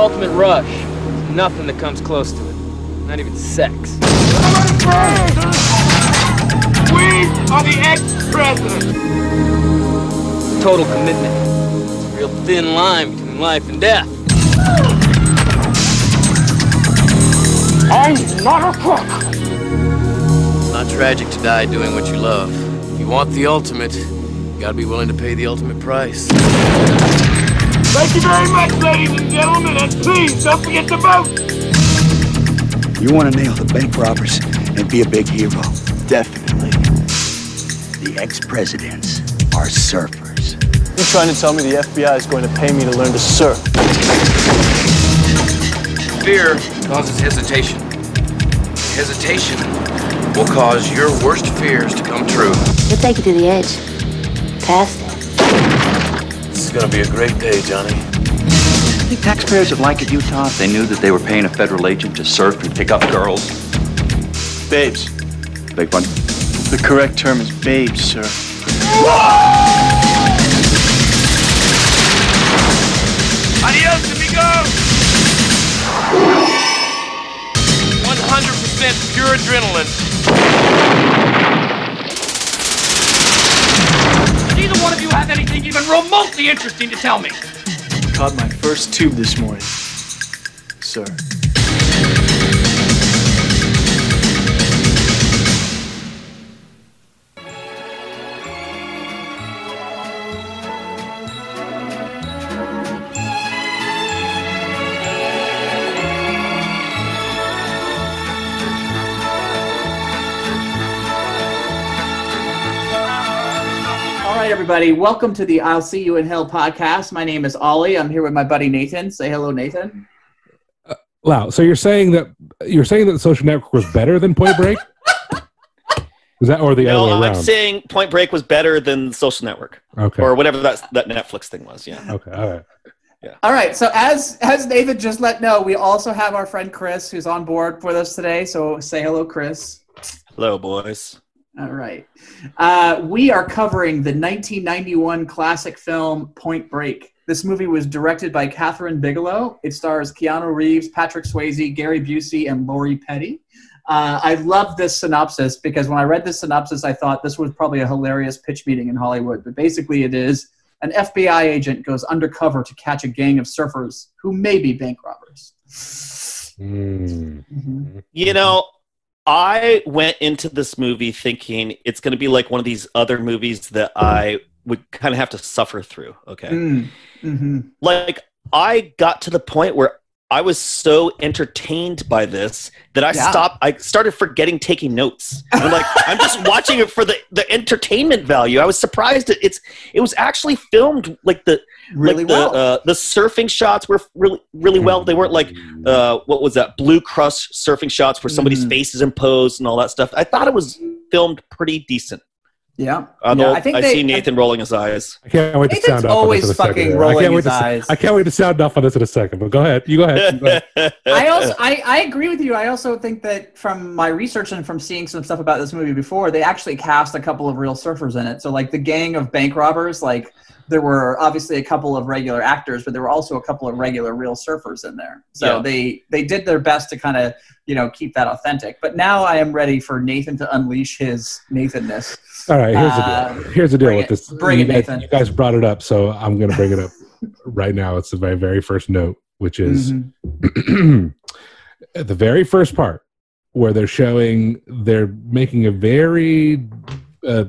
ultimate rush. There's nothing that comes close to it. Not even sex. We are the ex-president. Total commitment. It's a real thin line between life and death. I'm not a crook. It's not tragic to die doing what you love. If you want the ultimate, you gotta be willing to pay the ultimate price. Thank you very much, ladies and gentlemen, and please don't forget to vote. You want to nail the bank robbers and be a big hero? Definitely. The ex-presidents are surfers. You're trying to tell me the FBI is going to pay me to learn to surf? Fear causes hesitation. Hesitation will cause your worst fears to come true. We'll take you to the edge. Past it. This is gonna be a great day, Johnny. I think taxpayers would like it, Utah, if they knew that they were paying a federal agent to surf and pick up girls. Babes. Big one. The correct term is babes, sir. Adios, amigos. 100% pure adrenaline. Neither one of you have anything even remotely interesting to tell me. Caught my first tube this morning, sir. Everybody. Welcome to the I'll See You in Hell podcast. My name is Ollie. I'm here with my buddy Nathan. Say hello, Nathan. Uh, wow. So you're saying that you're saying that the Social Network was better than Point Break? Is that or the No, other way I'm saying Point Break was better than Social Network okay. or whatever that that Netflix thing was. Yeah. okay. All right. Yeah. All right. So as as Nathan just let know, we also have our friend Chris, who's on board with us today. So say hello, Chris. Hello, boys. All right. Uh, we are covering the 1991 classic film Point Break. This movie was directed by Kathryn Bigelow. It stars Keanu Reeves, Patrick Swayze, Gary Busey, and Lori Petty. Uh, I love this synopsis because when I read this synopsis, I thought this was probably a hilarious pitch meeting in Hollywood. But basically, it is an FBI agent goes undercover to catch a gang of surfers who may be bank robbers. Mm. Mhm. You know, I went into this movie thinking it's going to be like one of these other movies that I would kind of have to suffer through. Okay. Mm, mhm. Like, I got to the point where I was so entertained by this that I Yeah. stopped. I started forgetting taking notes. I'm like, I'm just watching it for the, the entertainment value. I was surprised that it's it was actually filmed like the Really like the, well. Uh, the surfing shots were really really well. They weren't like uh, what was that blue crush surfing shots where somebody's Mhm. face is imposed and all that stuff. I thought it was filmed pretty decent. Yeah. Although yeah, I, I think they, see Nathan rolling his eyes. I can't wait to Nathan's sound off always on this in a second. fucking here. I can't wait his to, eyes. I can't wait to sound off on this in a second. But go ahead. You go ahead. Go ahead. I also I, I agree with you. I also think that from my research and from seeing some stuff about this movie before, they actually cast a couple of real surfers in it. So like the gang of bank robbers, like there were obviously a couple of regular actors, but there were also a couple of regular real surfers in there. So Yeah. they they did their best to kind of you know keep that authentic. But now I am ready for Nathan to unleash his Nathanness. All right. Here's the Uh, deal. Here's the deal with it- this. bring you it, guys, Nathan. You guys brought it up, so I'm going to bring it up right now. It's the very first note, which is Mhm. at the very first part where they're showing they're making a very uh,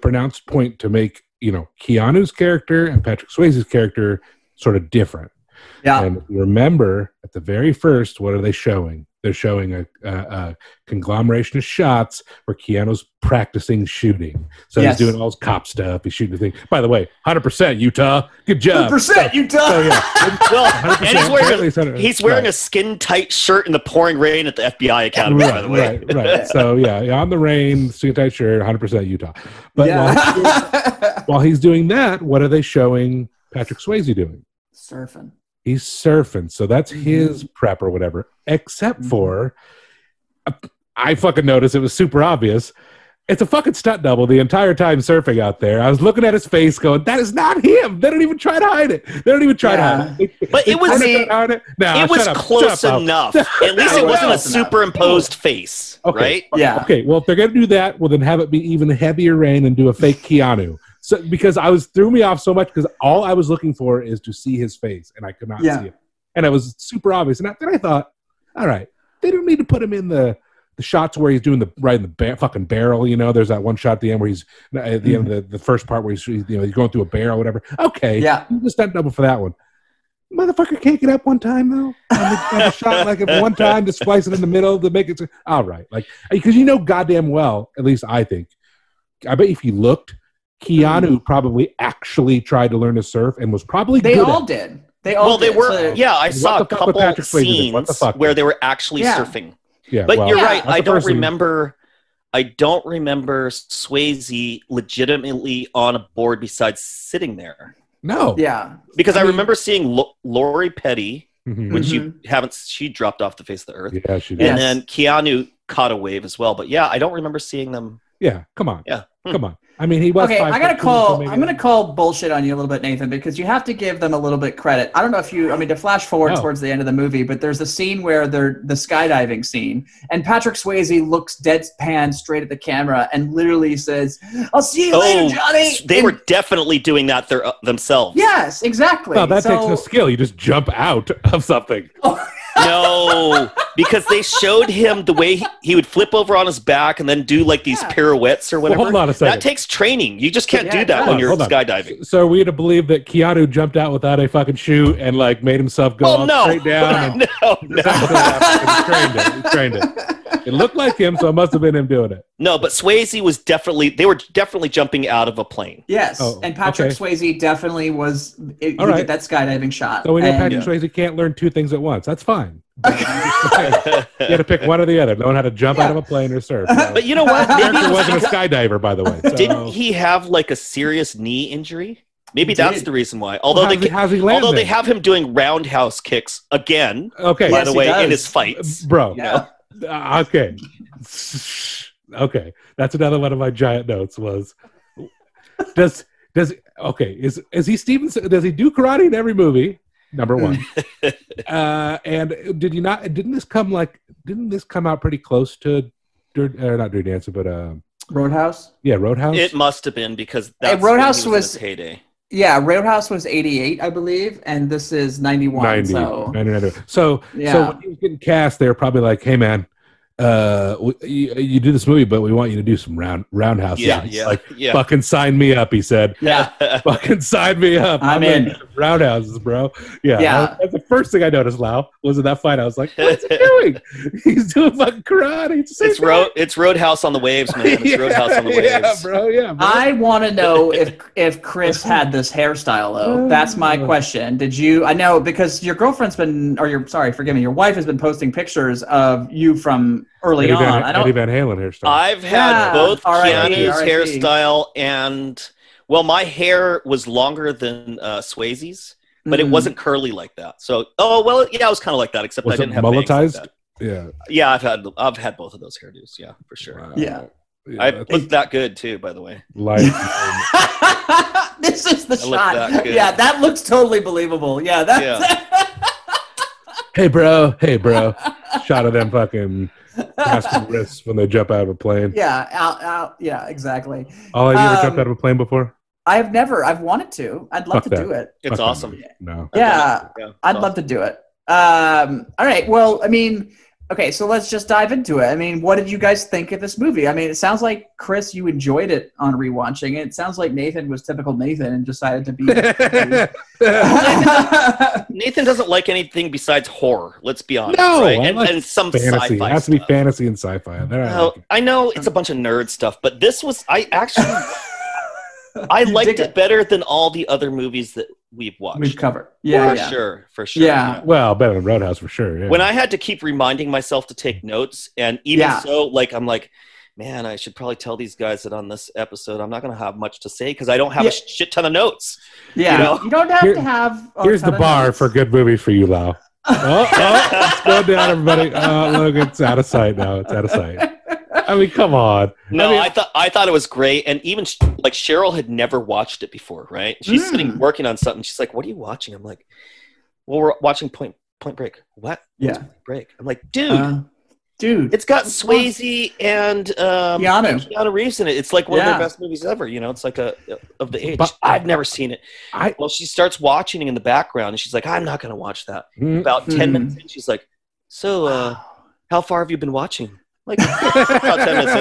pronounced point to make you know Keanu's character and Patrick Swayze's character sort of different. Yeah. And remember at the very first, what are they showing? They're showing a, a, a conglomeration of shots where Keanu's practicing shooting. So Yes. he's doing all his cop stuff. He's shooting the thing. By the way, 100% Utah. Good job. 100% Utah. So, yeah. Well, 100% and he's wearing, a, it's- he's wearing right. a skin tight shirt in the pouring rain at the FBI Academy. by the way, Right, right. So yeah, yeah, on the rain, suit tight shirt, 100% Utah. But while, yeah. while he's doing that, what are they showing Patrick Swayze doing? Surfing. He's surfing. So that's Mm-hmm. his prep or whatever. Except for, I fucking noticed it was super obvious. It's a fucking stunt double the entire time surfing out there. I was looking at his face, going, "That is not him." They don't even try to hide it. They don't even try Yeah. to hide it. They- But they it was- kinda I mean, try to hide it. Nah, it was up, close up, enough. At least it It wasn't a was enough. superimposed face, Okay. right? Yeah. Okay, well, if they're gonna do that, well, then have it be even heavier rain and do a fake Keanu. So because I was threw me off so much because all I was looking for is to see his face and I could not Yeah. see it, and it was super obvious. And I, then I thought, all right, they don't need to put him in the the shots where he's doing the right in the ba- fucking barrel. You know, there's that one shot at the end where he's uh, at the end of mm-hmm. the, the first part where he's you know he's going through a barrel, or whatever. Okay, Yeah. you just stunt double for that one. Motherfucker can't get up one time though. On the, shot like one time to splice it in the middle to make it. All right, like because you know goddamn well, at least I think. I bet if you looked, Keanu probably actually tried to learn to surf and was probably They good all at it. did. They all Well, they did. were. So- yeah, I saw a the fuck with couple Patrick Swayze? What the scenes fuck? where they were actually Yeah. surfing. Yeah, But well, you're Yeah. right. I don't remember. I don't remember Swayze legitimately on a board besides sitting there No. Yeah. because I I, mean- remember seeing Lo- Lori Petty, Mhm. which you haven't. She dropped off the face of the earth, Yeah, she did. Yes. and then Keanu caught a wave as well. But yeah, I don't remember seeing them. Yeah, come on. Yeah. Come on. I mean, he was. Okay, five I gotta foot two, so call. maybe I'm gonna not. call bullshit on you a little bit, Nathan, because you have to give them a little bit credit. I don't know if you. I mean, to flash forward No. towards the end of the movie, but there's a scene where they're the skydiving scene, and Patrick Swayze looks deadpan straight at the camera and literally says, "I'll see you later, Johnny." Oh, they And- were definitely doing that their, uh, themselves. Yes, exactly. Well, that So- takes no skill. You just jump out of something. No, because they showed him the way he, he would flip over on his back and then do like these Yeah. pirouettes or Well, whatever. hold on a second. That takes training. You just can't Yeah, do that does. when you're Hold on. skydiving. So are we to believe that Keanu jumped out without a fucking shoe and like made himself go Well, no. straight down? And no, no, he trained it. He trained it. It looked like him, so it must have been him doing it. no. But Swayze was definitely. They were definitely jumping out of a plane. Yes, Oh, and Patrick okay. Swayze definitely was. It, All right. that skydiving shot. So we know and- Patrick Swayze can't learn two things at once. That's fine. you had to pick one or the other. Knowing how to jump out of a plane or surf. So. But you know what? The Maybe character it was wasn't a skydiver, by the way. So. didn't he have like a serious knee injury? Maybe He that's did. the reason why. Although how's they he- how's he land although they have him doing roundhouse kicks again. Okay, By Yes, the way, in his fights. bro. Yeah. Uh, okay. Okay. That's another one of my giant notes was does does okay, is is he Steven does he do karate in every movie? Number one. uh and did you not didn't this come like didn't this come out pretty close to Dirt or not Dirty Dancing, but uh Roadhouse. yeah, Roadhouse? It must have been because that's Roadhouse when he was- in heyday. Yeah, Roadhouse was 88, I believe, and this is 91. 90, So 90, 90. So, so when he was getting cast, they were probably like, "Hey, man, uh, you, you do this movie, but we want you to do some round roundhouse Yeah, scenes. yeah, Like, yeah. fucking sign me up." He said, yeah, "Fucking sign me up. I'm ready in." Roundhouses, bro." Yeah, Yeah. That's the first thing I noticed. Lau was in that fight. I was like, "What's he doing? He's doing fucking karate." It's, It's road. It's Roadhouse on the waves, man. It's Roadhouse on the waves. Yeah, bro. Yeah, bro. I want to know if if Chris had this hairstyle though. That's my question. Did you? I know because your girlfriend's been, or your sorry, forgive me, your wife has been posting pictures of you from early Eddie on. Van, I Eddie don't. Van Halen hairstyle. I've had Yeah, both R.I.P., Keanu's R.I.P. hairstyle and well, my hair was longer than uh, Swayze's, but it Mhm. wasn't curly like that. So, oh well, yeah, it was kind of like that, except Was I it didn't have bangs like mulletized? that. yeah. Yeah, I've had I've had both of those hairdos. Yeah, for sure. Wow. Yeah. Yeah, I that's look that good too, by the way. like this is the I shot. that. Yeah, that looks totally believable. Yeah, that's. hey bro, hey bro. Shot of them fucking casting wrists when they jump out of a plane. yeah, out, out. Yeah, exactly. Oh, have you ever jumped Um, out of a plane before? I've never. I've wanted to. I'd love Fuck to that. do it. It's Fuck awesome. No. Yeah, Yeah, it's I'd love to do it. Um, all right. Well, I mean, okay. So let's just dive into it. I mean, what did you guys think of this movie? I mean, it sounds like Chris, you enjoyed it on rewatching it. It sounds like Nathan was typical Nathan and decided to be. Nathan doesn't like anything besides horror. Let's be honest. No, right? And, like and some fantasy. It sci-fi has to be stuff. fantasy and sci-fi. There I like. I know it's a bunch of nerd stuff, but this was I actually I liked dig it better than all the other movies that we've watched. We've covered. Yeah, for yeah. sure, for sure. Yeah. Well, better than Roadhouse for sure. Yeah. When I had to keep reminding myself to take notes, and even Yeah. so, like I'm like, man, I should probably tell these guys that on this episode I'm not going to have much to say because I don't have Yeah. a shit ton of notes. Yeah, You know? you don't have Here- to have. a Here's ton the of bar notes. for good movies for you, Lau. Oh, oh, it's going down, everybody. Oh, look, it's out of sight now. It's out of sight. I mean, come on. No, I mean- I thought I thought it was great, and even like Cheryl had never watched it before, right? She's Mm. sitting working on something. She's like, "What are you watching?" I'm like, "Well, we're watching Point Point Break." What? Yeah. Point Break. I'm like, dude, Uh, dude, it's got Swayze and um, Keanu. Keanu Reeves in it. It's like one of Yeah. their best movies ever. You know, it's like a of the age. But- I've never seen it. I Well, she starts watching it in the background, and she's like, "I'm not going to watch that." Mm. About ten minutes in, she's like, "So, uh, how far have you been watching?" Like, about ten minutes in.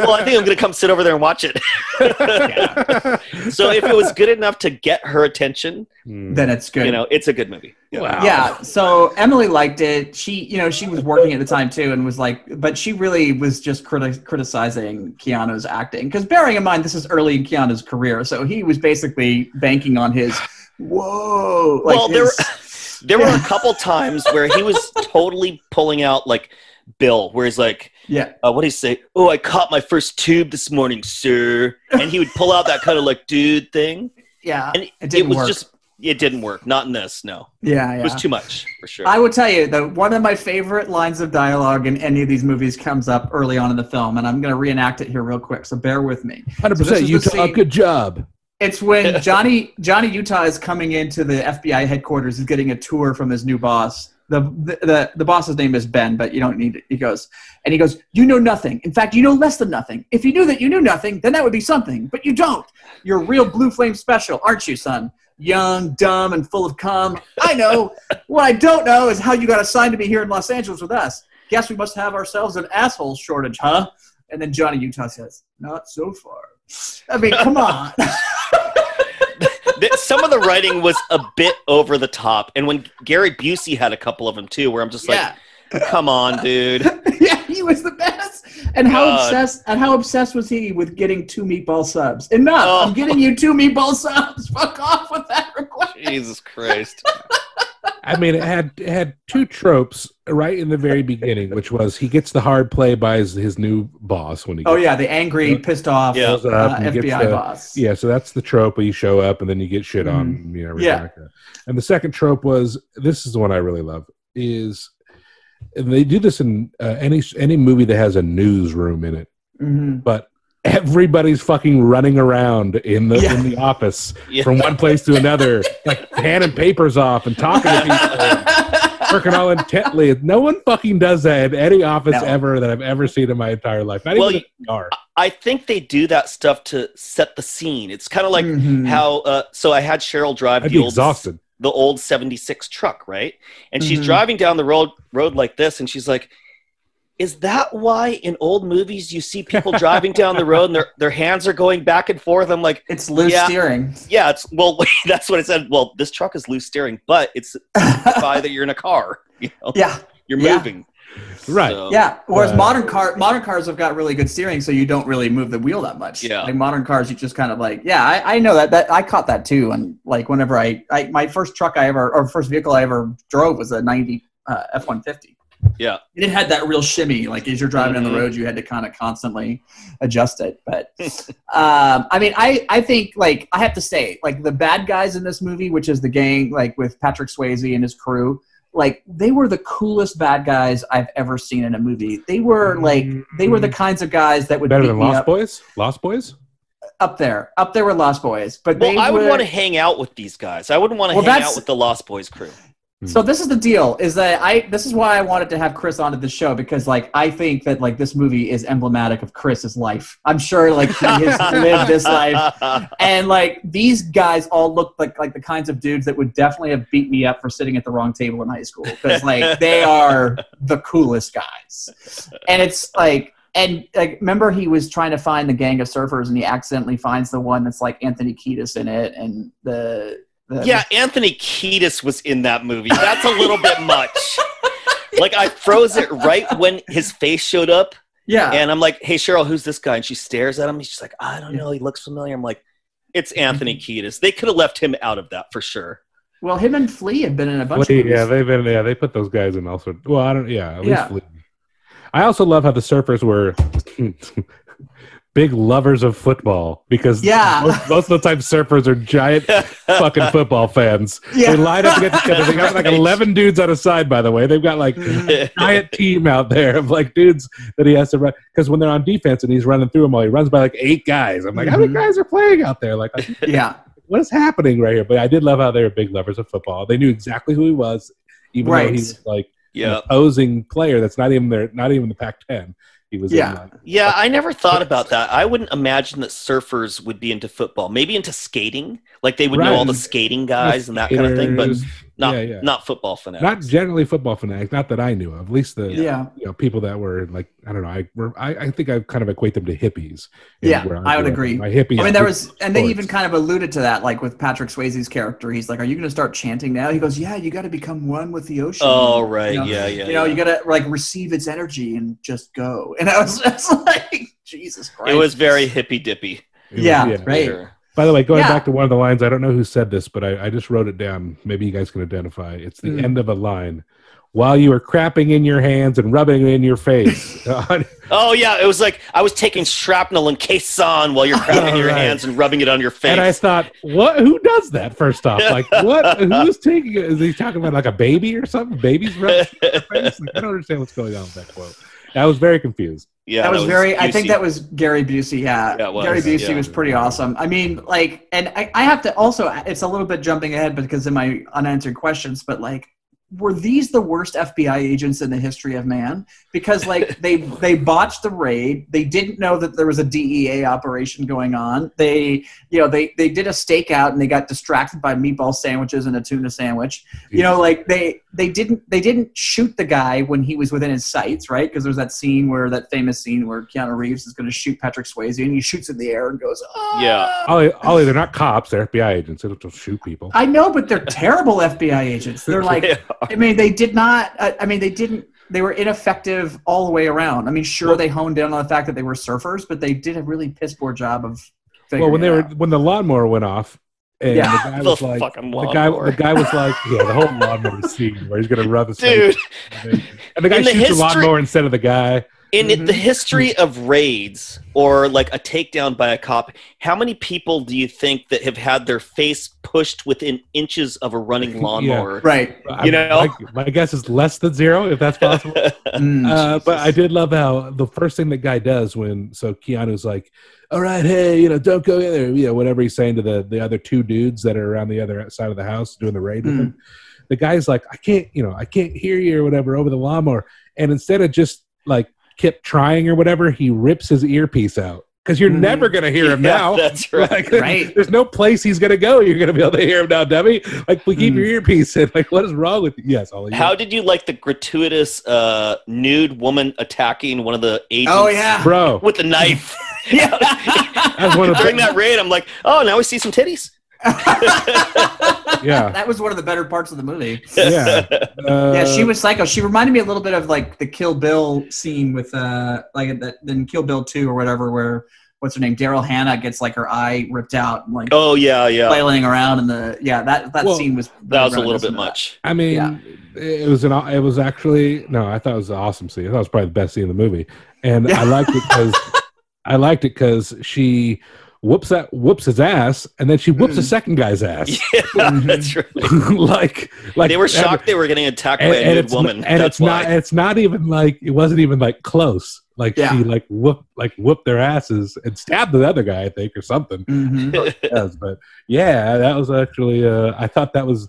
Well, I think I'm going to come sit over there and watch it. so if it was good enough to get her attention, Mm. then it's good. you know, it's a good movie. Wow. Yeah, so Emily liked it. She, you know, she was working at the time too, and was like, but she really was just criti- criticizing Keanu's acting because, bearing in mind, this is early in Keanu's career, so he was basically banking on his whoa. Like Well, there- his- There were a couple times where he was totally pulling out like Bill, where he's like, yeah, uh, what do you say? Oh, I caught my first tube this morning, sir. And he would pull out that kind of like dude thing, yeah, and it it, didn't was work. just it didn't work. Not in this. No, yeah, yeah. it was too much for sure. I will tell you that one of my favorite lines of dialogue in any of these movies comes up early on in the film, and I'm going to reenact it here real quick. So bear with me. Hundred So this percent, is the Utah. Good job. It's when Johnny Johnny Utah is coming into the FBI headquarters. He's getting a tour from his new boss. The, the the boss's name is Ben, but you don't need it. He goes and he goes, "You know nothing. In fact, you know less than nothing. If you knew that you knew nothing, then that would be something. But you don't. You're a real blue flame special, aren't you, son? Young, dumb, and full of cum. I know. what I don't know is how you got assigned to be here in Los Angeles with us. Guess we must have ourselves an asshole shortage, huh?" And then Johnny Utah says, "Not so far." I mean, come on. Some of the writing was a bit over the top, and when Gary Busey had a couple of them too, where I'm just like, yeah. come on, dude. yeah, he was the best. And how God. obsessed and how obsessed was he with getting two meatball subs? Enough. Oh. I'm getting you two meatball subs. Fuck off with that request. Jesus Christ. I mean, it had it had two tropes right in the very beginning, which was he gets the hard play by his, his new boss when he Oh gets, yeah, the angry, pissed off Yeah. uh, up and gets FBI the- boss. Yeah, so that's the trope where you show up and then you get shit on. You know, Mm-hmm. Yeah. Rebecca. And the second trope was this is the one I really love is and they do this in uh, any any movie that has a newsroom in it, Mhm. but everybody's fucking running around in the Yeah. in the office Yeah. from one place to another, like handing papers off and talking to people, working all intently. No one fucking does that in any office No. ever that I've ever seen in my entire life. Not Well, even in a. I think they do that stuff to set the scene. It's kind of like Mhm. how. Uh, so I had Cheryl drive I'd the old exhausted. the old 76 truck, right? And she's Mhm. driving down the road road like this and she's like is that why in old movies you see people driving down the road and their their hands are going back and forth? I'm like, It's loose Yeah. steering. yeah, it's well that's what I said. Well, this truck is loose steering, but it's by that you're in a car, you know. Yeah, You're Yeah. moving. Right. So- yeah. Whereas Uh, modern car modern cars have got really good steering, so you don't really move the wheel that much. Yeah. Like modern cars, you just kind of like, yeah, I, I know that. That I caught that too. And like whenever I, I my first truck I ever or first vehicle I ever drove was a '90 uh, F one fifty. Yeah. And it had that real shimmy. Like as you're driving down Mhm. the road, you had to kind of constantly adjust it. But um, I mean, I I think like I have to say, like the bad guys in this movie, which is the gang, like with Patrick Swayze and his crew, like they were the coolest bad guys I've ever seen in a movie. They were like they were the kinds of guys that would Better beat than me Lost up, Boys? Lost Boys? up there, up there were Lost Boys. But they Well, I would were- want to hang out with these guys. I wouldn't want to Well, hang that's- out with the Lost Boys crew. So this is the deal: is that I this is why I wanted to have Chris onto the show because like I think that like this movie is emblematic of Chris's life. I'm sure like he has lived this life, and like these guys all look like like the kinds of dudes that would definitely have beat me up for sitting at the wrong table in high school because like they are the coolest guys, and it's like. And like, remember, he was trying to find the gang of surfers, and he accidentally finds the one that's like Anthony Kiedis in it, and the, the Yeah, Anthony Kiedis was in that movie. That's a little bit much. Like I froze it right when his face showed up, yeah, and I'm like, "Hey Cheryl, who's this guy?" And she stares at him. She's like, "I don't know. He looks familiar." I'm like, "It's mm-hmm. Anthony Kiedis." They could have left him out of that for sure. Well, him and Flea have been in a bunch Flea, of movies. yeah, they've been yeah, they put those guys in also. Well, I don't yeah, at least Yeah. Flea. I also love how the surfers were hmm, big lovers of football because Yeah. most, most of the time surfers are giant fucking football fans. Yeah. They line up against each other. They got like 11 dudes on a side, by the way. They've got like a giant team out there of like dudes that he has to run. Because when they're on defense and he's running through them all, he runs by like eight guys. I'm like, how many Mhm. guys are playing out there? Like, Yeah. what is happening right here? But I did love how they were big lovers of football. They knew exactly who he was, even though Right. he was like an opposing player that's not even there, not even the Pac-10. He was Yeah. in like, Yeah, I never thought about that. I wouldn't imagine that surfers would be into football. Maybe into skating, like they would know all the skating guys and that kind of thing, but skaters. Not yeah, yeah. not football fanatics. not generally football fanatics. Not that I knew of. At least the Yeah. you know people that were like I don't know. I were I, I think I kind of equate them to hippies. Yeah, where I would agree. My hippies. I mean, there were was, and they even kind of alluded to that, like with Patrick Swayze's character. He's like, "Are you going to start chanting now?" He goes, "Yeah, you got to become one with the ocean." oh right, You know, yeah, yeah. you know, yeah. you got to like receive its energy and just go. And I was just like, Jesus Christ! it was very hippy dippy. It was- yeah, right. Sure. By the way, going Yeah. back to one of the lines, I don't know who said this, but I, I just wrote it down. Maybe you guys can identify. It's the Mm. end of a line. While you were crapping in your hands and rubbing it in your face. Oh yeah, it was like I was taking shrapnel and Khe Sanh while you're grabbing your Right. hands and rubbing it on your face. and I thought, what? Who does that? First off, like, what? Who's taking it? Is he talking about like a baby or something? Babies rubbing their face? Like, I don't understand what's going on with that quote. I was very confused. Yeah, that was very. I think that was Gary Busey. Yeah, Yeah, was, Gary Busey yeah. was pretty awesome. I mean, like, and I, I have to also. It's a little bit jumping ahead because of my unanswered questions, but like, were these the worst FBI agents in the history of man? Because like they they botched the raid. They didn't know that there was a DEA operation going on. They you know they they did a stakeout and they got distracted by meatball sandwiches and a tuna sandwich. You know, like they they didn't they didn't shoot the guy when he was within his sights, right? Because there's that scene where that famous scene where Keanu Reeves is going to shoot Patrick Swayze and he shoots in the air and goes, oh. Yeah. Ollie, Ollie, they're not cops; they're FBI agents. They don't just shoot people. I know, but they're terrible FBI agents. They're like, I mean, they did not. I, I mean, they didn't. They were ineffective all the way around. I mean, sure, they honed in on the fact that they were surfers, but they did a really piss poor job of. Well, when they it were out. when the lawnmower went off, and Yeah. the guy The was like, the guy, the guy was like, yeah, the whole lawnmower scene where he's gonna rub his Dude, face, and the guy in shoots the history- lawnmower instead of the guy. In Mhm. the history of raids or like a takedown by a cop, how many people do you think that have had their face pushed within inches of a running lawnmower? right. You know? my, my guess is less than zero, if that's possible. Mm, Uh, but I did love how the first thing the guy does when so Keanu's like, "All right, hey, you know, don't go in there," you know, whatever he's saying to the the other two dudes that are around the other side of the house doing the raid with Mm. him. The guy's like, "I can't, you know, I can't hear you or whatever over the lawnmower," and instead of just like kept trying or whatever, he rips his earpiece out because you're Mhm. never gonna hear him Yeah, now. That's right. Like, Right. There's no place he's gonna go. You're gonna be able to hear him now, dummy. Like, we keep Mm. your earpiece in. Like, what is wrong with you? Yes, Ollie. How did you like the gratuitous uh, nude woman attacking one of the agents? Oh yeah. bro? with the knife. That's one of the During that raid, I'm like, oh, now we see some titties. Yeah. that was one of the better parts of the movie. yeah. Uh, yeah, she was psycho. She reminded me a little bit of like the Kill Bill scene with uh like that then Kill Bill two or whatever where what's her name Daryl Hannah gets like her eye ripped out and like Oh yeah, yeah. flailing around and the yeah that that Well, scene was That was a little bit of that. much. I mean, Yeah. it was an. It was actually no. I thought it was an awesome scene. I thought it was probably the best scene in the movie, and I liked it because I liked it because she whoops that whoops his ass, and then she whoops the Mm. second guy's ass. Yeah, that's right. like, like they were and- shocked they were getting attacked And, by a and nude woman. and that's it's why. not. It's not even like it wasn't even like close. Like Yeah. she like whoop like whooped their asses and stabbed the other guy, I think, or something. Mhm. yes, but yeah, that was actually. Uh, I thought that was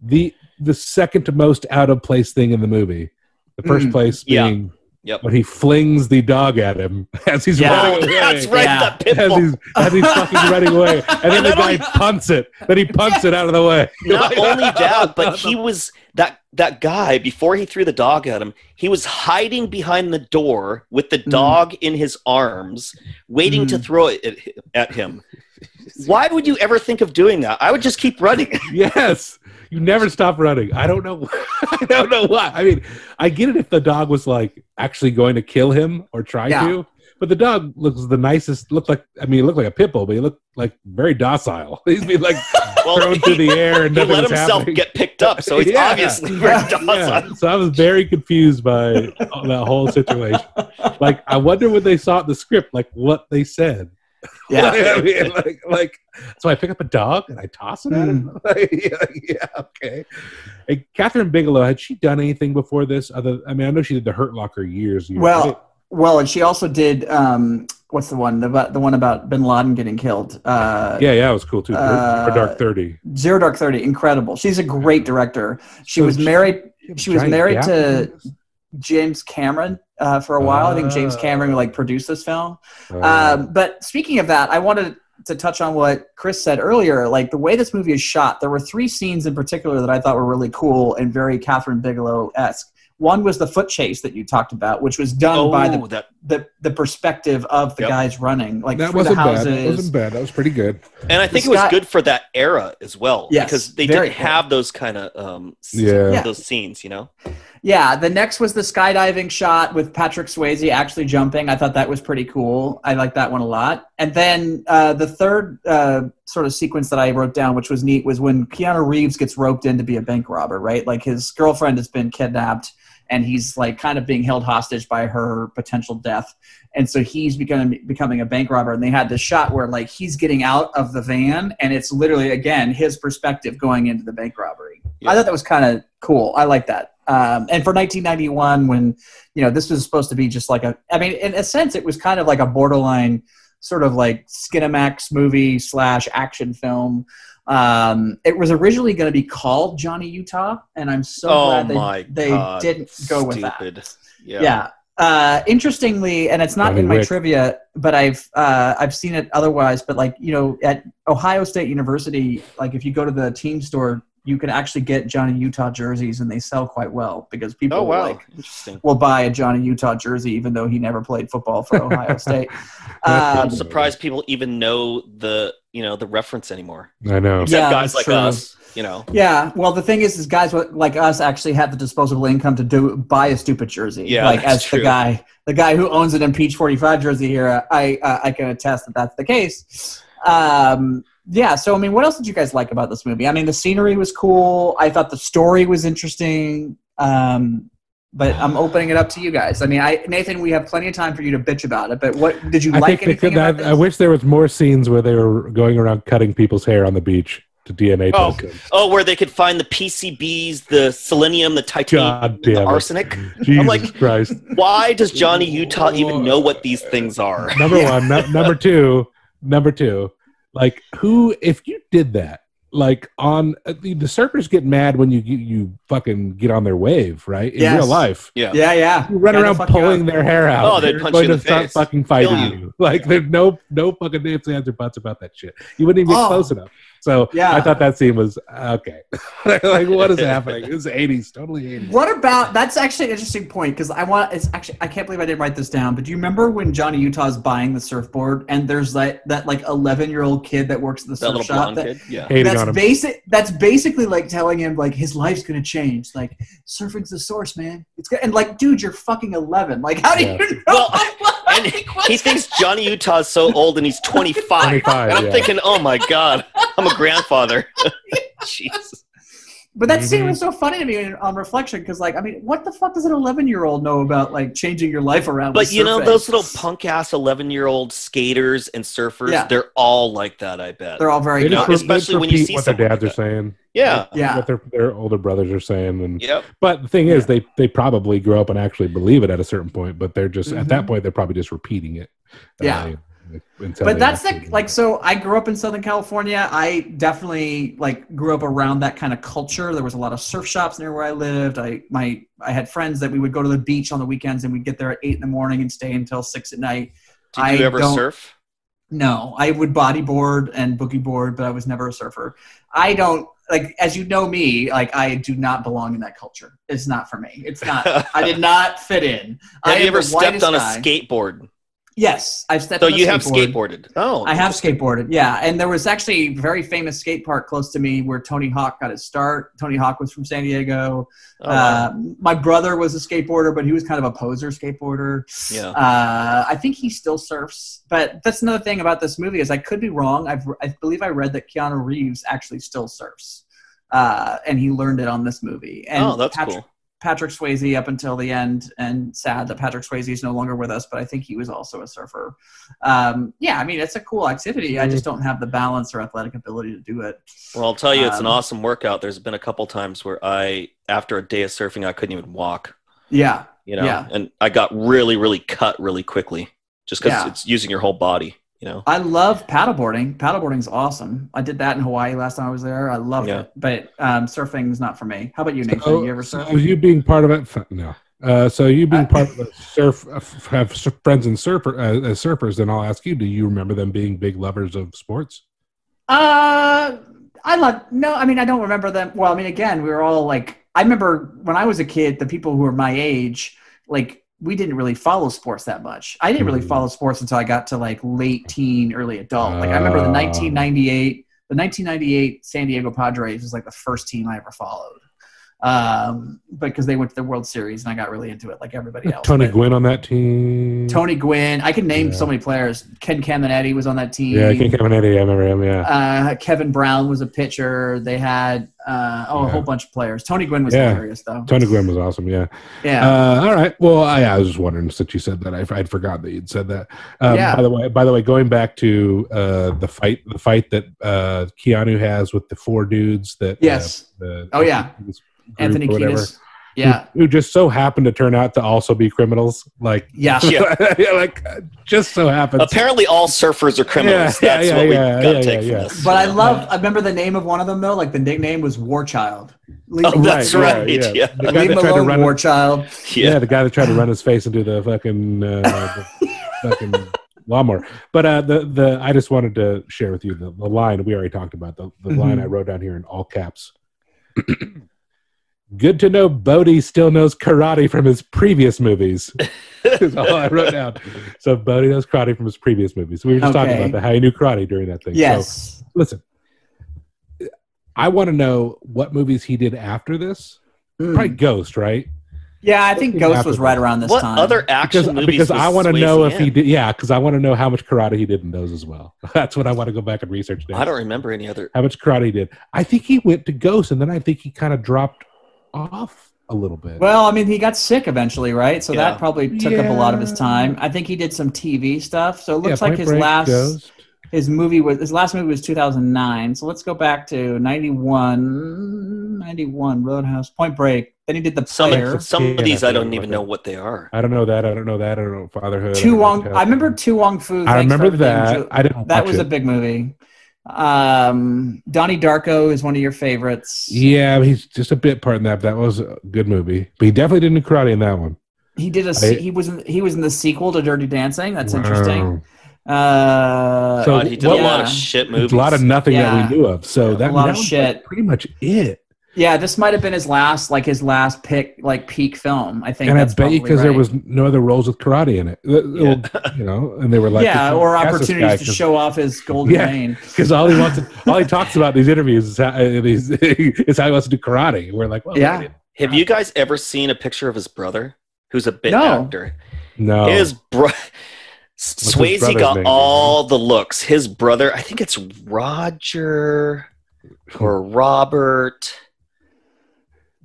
the the second most out of place thing in the movie. The first Mm. place Yeah. Being Yep. when he flings the dog at him as he's Yeah. running away. That's right. Yeah. That pit As he's, as he's fucking running away, and then the guy only- punts it. Then he punts it out of the way. Not only that, but he was that that guy before he threw the dog at him. He was hiding behind the door with the Mm. dog in his arms, waiting to Mm. throw it at, at him. Why would you ever think of doing that? I would just keep running. yes, you never stop running. I don't know. I don't know why. I mean, I get it if the dog was like actually going to kill him or try Yeah. to, but the dog looks the nicest. Looked like I mean, he looked like a pit bull, but he looked like very docile. He's been like Well, thrown through the air and he let himself happening. get picked up, so he's Yeah. obviously very docile. Yeah. So I was very confused by that whole situation. Like, I wonder when they saw in the script, like what they said. Yeah. I mean, like, like, so I pick up a dog and I toss it at him. Like, yeah, yeah, okay. Hey, Kathryn Bigelow had she done anything before this? Other, I mean, I know she did the Hurt Locker years. years Well, right? well, and she also did um, what's the one the the one about Bin Laden getting killed. Uh, yeah, yeah, it was cool too. uh, or Dark Thirty. Zero Dark Thirty, incredible. She's a great director. She So was she- married. She was married to? James Cameron uh, for a while. I think James Cameron like produced this film. Um, but speaking of that, I wanted to touch on what Chris said earlier. Like the way this movie is shot, there were three scenes in particular that I thought were really cool and very Kathryn Bigelow esque. One was the foot chase that you talked about, which was done by Oh, the, that the the perspective of the Yep. guys running, like that wasn't bad. houses. That wasn't bad. That was pretty good. and I think This it was guy- good for that era as well Yes, because they didn't cool. have those kind of um Yeah. Yeah. those scenes, you know. Yeah, the next was the skydiving shot with Patrick Swayze actually jumping. I thought that was pretty cool. I like that one a lot. And then uh, the third uh, sort of sequence that I wrote down, which was neat, was when Keanu Reeves gets roped in to be a bank robber, right? Like his girlfriend has been kidnapped and he's like kind of being held hostage by her potential death. And so he's becoming becoming a bank robber. And they had this shot where like he's getting out of the van and it's literally again his perspective going into the bank robbery. I thought that was kind of cool. I like that. Um, and for 1991, when you know this was supposed to be just like a, I mean, in a sense, it was kind of like a borderline sort of like Skinemax movie slash action film. Um, it was originally going to be called Johnny Utah, and I'm so oh glad they, my they didn't go with that. Yeah. Yeah. Uh, interestingly, and it's not Johnny in my Wick. trivia, but I've uh, I've seen it otherwise. But like you know, at Ohio State University, like if you go to the team store, you can actually get Johnny Utah jerseys, and they sell quite well because people Oh wow. like will buy a Johnny Utah jersey, even though he never played football for Ohio State. I'm Um, surprised people even know the you know the reference anymore. I know. Except Yeah, guys like true. us, you know. yeah, well, the thing is, is guys like us actually have the disposable income to do buy a stupid jersey. Yeah, like that's as the guy, the guy who owns an Impeach 45 jersey here, I uh, I can attest that that's the case. Um, yeah, so I mean, what else did you guys like about this movie? I mean, the scenery was cool. I thought the story was interesting. Um, but I'm opening it up to you guys. I mean, I Nathan, we have plenty of time for you to bitch about it. But what did you I like think anything could. about I, I wish there was more scenes where they were going around cutting people's hair on the beach to DNA Oh, test oh, where they could find the PCBs, the selenium, the titanium, God the damn it. arsenic. Jesus I'm like, Christ. why does Johnny Utah even know what these things are? Number one. nu- number two. Number two. Like who? If you did that, like on uh, the, the surfers get mad when you you, you fucking get on their wave, right? In Yes. real life, Yeah. yeah, yeah. you run Gotta around pulling up. their hair out. Oh, they'd They're punch going you in to the start face. fucking fighting you. you. Like there's no no fucking ifs ands or buts about that shit. You wouldn't even get Oh. close enough. So Yeah. I thought that scene was okay. like what is happening? It's 80s, totally 80s. What about that's actually an interesting point because I want it's actually I can't believe I didn't write this down. But do you remember when Johnny Utah's buying the surfboard and there's like that like 11 year old kid that works at the That surf shop that, kid. Yeah. That's basic. That's basically like telling him like his life's gonna change. Like surfing's the source, man. It's good. And like, dude, you're fucking 11. Like, how do Yeah. you know? Well, Like, and he thinks Johnny Utah's so old and he's 25. 25, and I'm yeah. thinking, oh my God, I'm a grandfather. Jesus. But that Mm-hmm. scene was so funny to me in- on reflection because, like, I mean, what the fuck does an 11 year old know about like changing your life around? But with you know, those little punk ass 11 year old skaters and surfers, Yeah. they're all like that, I bet. they're all very They good. just, know, especially when you see what their dads like are saying. yeah. Yeah. What their, their older brothers are saying. And Yep. But the thing is, they they probably grow up and actually believe it at a certain point. But they're just at that Mhm. point they're probably just repeating it. Yeah. Uh, until but that's the actually- like so i grew up in southern california. I definitely like grew up around that kind of culture. There was a lot of surf shops near where i lived. I my i had friends that we would go to the beach on the weekends and we'd get there at eight in the morning and stay until six at night. Did you I ever don't- surf? no i would bodyboard and boogie board but i was never a surfer. I don't like as you know me like i do not belong in that culture. It's not for me. It's not i did not fit in. I Have you am ever stepped on a guy. skateboard? Yes, I've stepped. So on a you have skateboarded. Oh, I have skateboarded, yeah. And there was actually a very famous skate park close to me where Tony Hawk got his start. Tony Hawk was from San Diego. Oh, wow. uh, my brother was a skateboarder, but he was kind of a poser skateboarder. Yeah. Uh, I think he still surfs. But that's another thing about this movie is I could be wrong. I've, I believe I read that Keanu Reeves actually still surfs. Uh, and he learned it on this movie. And oh, that's Patrick, cool. Patrick Swayze up until the end, and sad that Patrick Swayze is no longer with us, but I think he was also a surfer. Um, yeah, I mean, it's a cool activity. I just don't have the balance or athletic ability to do it. Well, I'll tell you, it's an Um, awesome workout. There's been a couple times where I, after a day of surfing, I couldn't even walk. Yeah, You know, Yeah. and I got really, really cut really quickly, just because Yeah. it's using your whole body. You know. I love paddleboarding. Paddleboarding's awesome. I did that in Hawaii last time I was there. I loved Yeah. it. But um, surfing's not for me. How about you, Nathan? So, you ever so surf? you being part of it? No. Uh, so you being Uh, part of the surf, have friends and surfer uh, as surfers, then I'll ask you: Do you remember them being big lovers of sports? Uh, I love no. I mean, I don't remember them. Well, I mean, again, we were all like, I remember when I was a kid, the people who were my age, like, we didn't really follow sports that much. I didn't really Mhm. follow sports until I got to like late teen, early adult. Like, I remember the Ah. 1998, the 1998 San Diego Padres was like the first team I ever followed. Um, because they went to the World Series and I got really into it, like everybody else. Tony But Gwynn on that team. Tony Gwynn. I can name Yeah. so many players. Ken Caminiti was on that team. Yeah, Ken Caminiti. I remember him. Yeah. Uh, Kevin Brown was a pitcher. They had uh, oh a whole bunch of players. Tony Gwynn was Yeah. hilarious though. Tony Gwynn was awesome. Yeah. Yeah. Uh, all right. Well, I, I was just wondering since you said that, I, I'd forgotten that you'd said that. Um, Yeah. By the way, by the way, going back to uh, the fight, the fight that uh, Keanu has with the four dudes that. uh, Yes. the, Oh, yeah. Anthony or Kiedis. Yeah. Who, who just so happened to turn out to also be criminals. Like. Yeah. Yeah. yeah, like just so happens. Apparently, all surfers are criminals. Yeah, That's yeah, what we yeah, got to yeah, take yeah, from yeah. this. But I love. I remember the name of one of them though. Like the nickname was War Child. Leave, Oh, that's right. Yeah. The guy leave that tried to run. War Child. yeah. Yeah. the guy that tried to run his face into the fucking uh, the fucking lawnmower. But uh, the the I just wanted to share with you the, the line we already talked about. The, the line Mhm. I wrote down here in all caps. Good to know Bodhi still knows karate from his previous movies. Is all I wrote down. So Bodhi knows karate from his previous movies. We were just talking about the, how he knew karate during that thing. So, Yes. listen, I want to know what movies he did after this. Mm. Probably Ghost, right? Yeah, I think Ghost was that. right around this What time. other action Because movies? because I want to know if he did. Yeah, because I want to know how much karate he did in those as well. That's what I want to go back and research. Next. I don't remember any other. how much karate he did. I think he went to Ghost, and then I think he kind of dropped off a little bit. Well, I mean, he got sick eventually, right? So Yeah. that probably took up a lot of his time. I think he did some TV stuff. So it Yeah, looks like his Break, last Ghost. his movie was his last movie was 2009 so let's go back to 91 91 roadhouse point break then he did the Some player some of these I I don't even know what they are. I don't know that. I don't know that. I don't know Fatherhood. Tu don't Wong. I remember To Wong Foo. I remember that. Ju- I didn't. That watch was a big movie. Um, Donnie Darko is one of your favorites. Yeah, he's just a bit part in that. But that was a good movie, but he definitely didn't do karate in that one. He did a. I- he was. In, he was in the sequel to Dirty Dancing. That's interesting. Uh, So God, he did what- a lot yeah. of shit It's movies. a lot of nothing Yeah. that we knew of. So Yeah, that a lot that of was shit. like pretty much it. Yeah, this might have been his last, like his last pick, like peak film. I think. And I that's bet you probably because there was no other roles with karate in it. You know, and they were like, yeah, or opportunities to show off his golden Yeah. reign. because all he wants, to, all he talks about in these interviews is how, uh, these, is how he wants to do karate. We're like, well, Yeah. Have you guys ever seen a picture of his brother, who's a bit No. actor? no, His bro. his Swayze brother's got name? all the looks. His brother, I think it's Roger or Robert.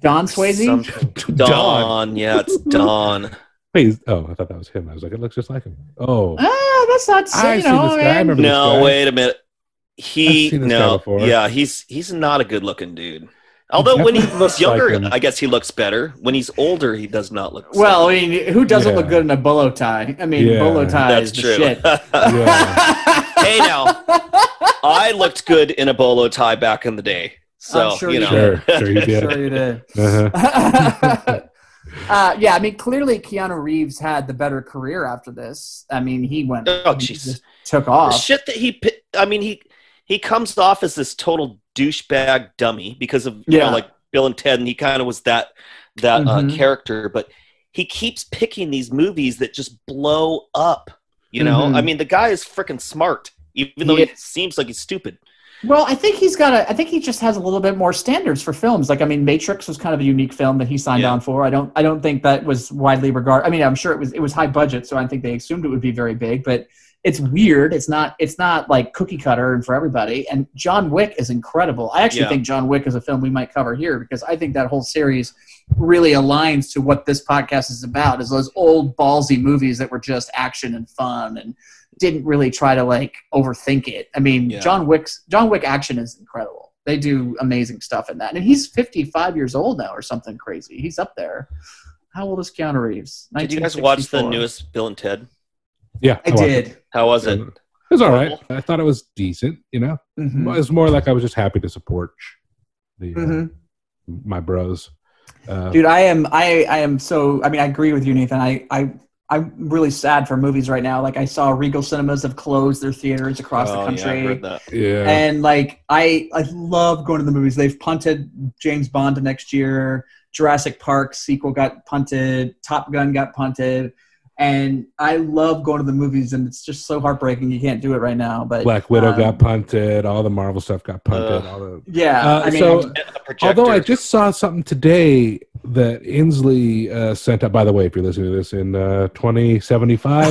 Don Swayze. something. Don. Don. Yeah, it's Don. Wait, oh, I thought that was him. I was like, it looks just like him. Oh, Ah, that's not. So, I've you seen know, this guy. I man. remember this No, guy. wait a minute. He I've seen this guy no, before. yeah, he's he's not a good looking dude. Although when he definitely was looks like younger, him. I guess he looks better. When he's older, he does not look. the Well, same. I mean, who doesn't look Yeah. good in a bolo tie? I mean, Yeah. bolo tie that's is the true. shit. Yeah. hey now, I looked good in a bolo tie back in the day. So I'm sure you you know, sure, sure you did. sure you did. Uh-huh. uh, yeah, I mean, clearly Keanu Reeves had the better career after this. I mean, he went. Oh, he jeez. just took the off. shit that he i mean he he comes off as this total douchebag dummy because of you Yeah. know like bill and ted and he kind of was that that Mhm. uh, character but he keeps picking these movies that just blow up You know, Mhm. I mean, the guy is freaking smart, even though Yeah. he seems like he's stupid. Well, I think he's got a. I think he just has a little bit more standards for films. Like, I mean, Matrix was kind of a unique film that he signed Yeah. on for. I don't. I don't think that was widely regarded. I mean, I'm sure it was. It was high budget, so I think they assumed it would be very big. But it's weird. It's not. It's not like cookie cutter and for everybody. And John Wick is incredible. I actually Yeah. think John Wick is a film we might cover here because I think that whole series really aligns to what this podcast is about. Is those old ballsy movies that were just action and fun and didn't really try to like overthink it. I mean, Yeah. John Wick's John Wick action is incredible. They do amazing stuff in that, and he's 55 years old now or something crazy. He's up there. How old is Keanu Reeves? Did you guys watch the newest Bill and Ted? Yeah, I watched did. It. How was it? It was all right. I thought it was decent. You know, Mhm. it was more like I was just happy to support the uh, Mhm. my bros. Uh, Dude, I am I I am so I mean I agree with you, Nathan. I I I'm really sad for movies right now. Like I saw Regal Cinemas have closed their theaters across Oh, the yeah, I country. heard that. yeah, And like I I love going to the movies. They've punted James Bond to next year. Jurassic Park sequel got punted. Top Gun got punted. And I love going to the movies, and it's just so heartbreaking you can't do it right now. But Black Widow um, got punted. All the Marvel stuff got punted. Ugh. all the Yeah, Uh, I mean, so- A. Although I just saw something today that Inslee uh, sent out. By the way, if you're listening to this in uh, 2075,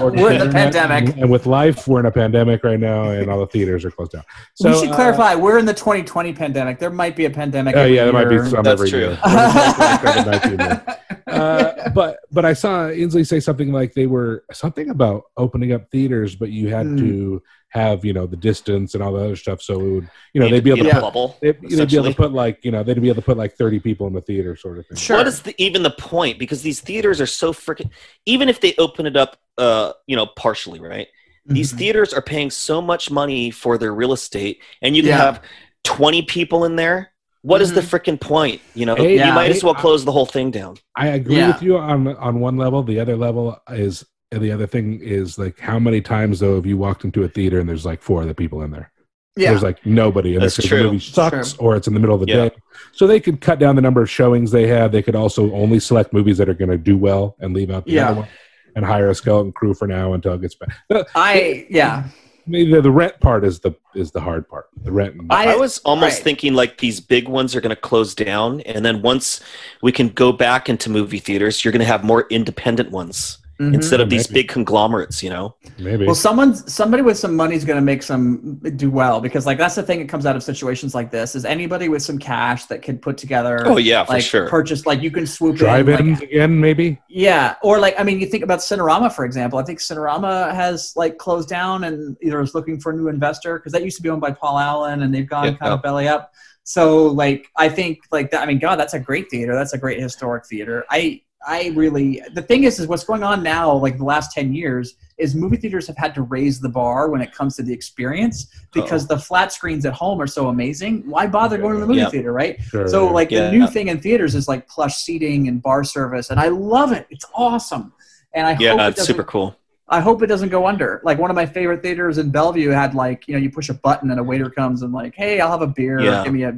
we're in the pandemic. and with life, we're in a pandemic right now, and all the theaters are closed down. So we should uh, clarify. We're in the 2020 pandemic. There might be a pandemic. Oh every yeah, there might be some That's every true. year. COVID-19, uh, but but I saw Inslee say something like they were something about opening up theaters, but you had Hmm. to have you know the distance and all the other stuff, so it would you know they'd be able to a put, bubble. they'd, they'd be able to put like you know they'd be able to put like thirty people in the theater, sort of thing. Sure. What is the, even the point? Because these theaters are so freaking. Even if they open it up, uh, you know, partially, right? These Mhm. theaters are paying so much money for their real estate, and you can Yeah. have twenty people in there. What is the freaking point? You know, Hey, you yeah. might as well close the whole thing down. I agree Yeah. with you on on one level. The other level is and the other thing is like how many times though have you walked into a theater and there's like four other people in there? Yeah. There's like nobody, and That's if the true. movie sucks or it's in the middle of the Yeah. day, so they could cut down the number of showings they have. They could also only select movies that are going to do well and leave out the Yeah. other one, and hire a skeleton crew for now until it gets back. I yeah. maybe the, the rent part is the is the hard part. The rent. And, I- I was almost right. thinking like these big ones are going to close down, and then once we can go back into movie theaters, you're going to have more independent ones Mhm. instead of these Maybe. big conglomerates. You know, maybe. Well, someone's somebody with some money is going to make some do well because like that's the thing that comes out of situations like this is anybody with some cash that can put together. Oh, yeah, for like sure. Purchase like you can swoop drive in. ins like- again, maybe. yeah, or like I mean, you think about Cinerama for example. I think Cinerama has like closed down and either is looking for a new investor because that used to be owned by Paul Allen and they've gone Yeah. kind of belly up. So like I think like that. I mean, God, that's a great theater. That's a great historic theater. I I really the thing is is what's going on now like the last 10 years is movie theaters have had to raise the bar when it comes to the experience because the flat screens at home are so amazing why bother going to the movie Yeah. theater right Sure. so like Yeah. the new thing in theaters is like plush seating and bar service and i love it it's awesome and i yeah, it it's doesn't, super cool. I hope it doesn't go under like one of my favorite theaters in bellevue had like you know you push a button and a waiter comes and like hey i'll have a beer Yeah. give me a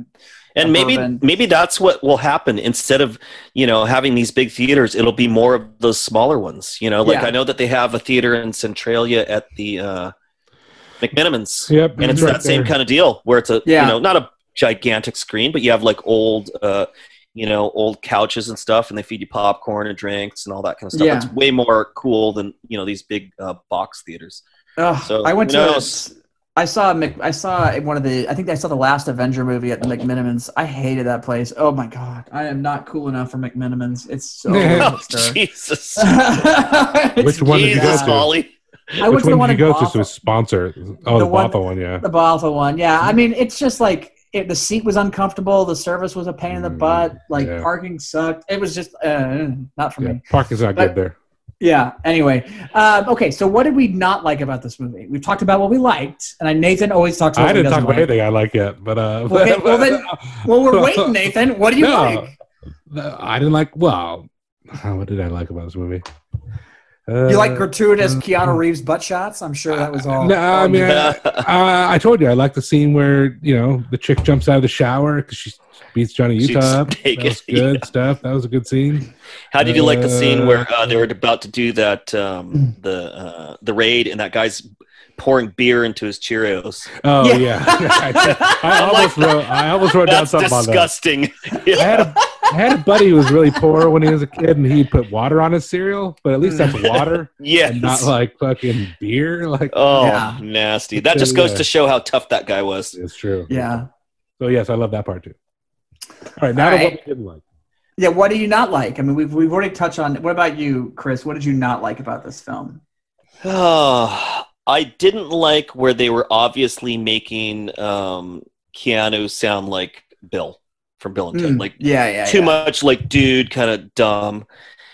and maybe bourbon. maybe that's what will happen instead of you know having these big theaters it'll be more of those smaller ones you know like Yeah. i know that they have a theater in centralia at the uh McMenamins Yep, and it's right that same kind of deal where it's a Yeah. you know not a gigantic screen but you have like old uh you know old couches and stuff and they feed you popcorn and drinks and all that kind of stuff Yeah. it's way more cool than you know these big uh, box theaters Ugh, So, I went to. knows? I saw Mc, I saw one of the. I think I saw the last Avenger movie at the McMenamins. I hated that place. Oh my god, I am not cool enough for McMenamins. It's so oh, jesus It's- Which one did you go to? molly I Which went to the one one did you go to? So sponsor. Oh, The the, one- Bothell one, yeah. The Bothell one, yeah. I mean, it's just like it, the seat was uncomfortable. The service was a pain in the Mm, butt. Like yeah. parking sucked. It was just uh, not for yeah. me. Parking's not But- good there. Yeah. Anyway, um, okay. So, what did we not like about this movie? We've talked about what we liked, and I, Nathan always talks about. I didn't talk about like. anything I like yet, but uh, Okay, well then- Well, we're waiting, Nathan. What do you No. like? I didn't like. Well, what did I like about this movie? You like Uh, gratuitous Keanu Reeves butt shots? I'm sure that was all. No, I mean, you- I, uh, I told you I like the scene where you know the chick jumps out of the shower because she beats Johnny She's Utah. up. That was good stuff. That was a good scene. How did you like the scene Uh, where uh, they were about to do that um, the uh, the raid and that guy's pouring beer into his Cheerios? Oh Yeah. yeah, I, I I'm almost like, wrote. I almost wrote down That's something on that. disgusting. I had a I had a buddy who was really poor when he was a kid, and he put water on his cereal. But at least that's water, yeah, not like fucking beer. Like oh, Yeah. nasty. That just goes Yeah. to show how tough that guy was. it's true. yeah. So yes, I love that part too. All right, now All to what we didn't like. Yeah. What do you not like? I mean, we've we've already touched on. What about you, Chris? What did you not like about this film? Oh, I didn't like where they were obviously making um, Keanu sound like Bill from Bill and Ted. Mm, Like yeah, yeah, too yeah. much like dude, kind of dumb.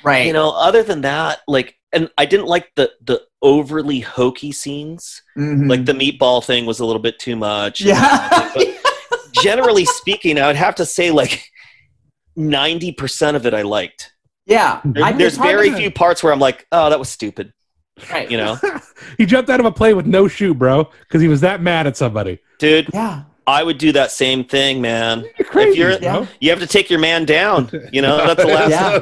Right. You know, other than that, like and I didn't like the the overly hokey scenes. Mhm. Like the meatball thing was a little bit too much. yeah. Generally speaking, I would have to say like 90% of it I liked. yeah. I- There's very to- few parts where I'm like, oh, that was stupid. Right. You know, he jumped out of a plane with no shoe, bro, because he was that mad at somebody. dude, Yeah. I would do that same thing, man. You're crazy, you're- bro. You have to take your man down. You know, that's the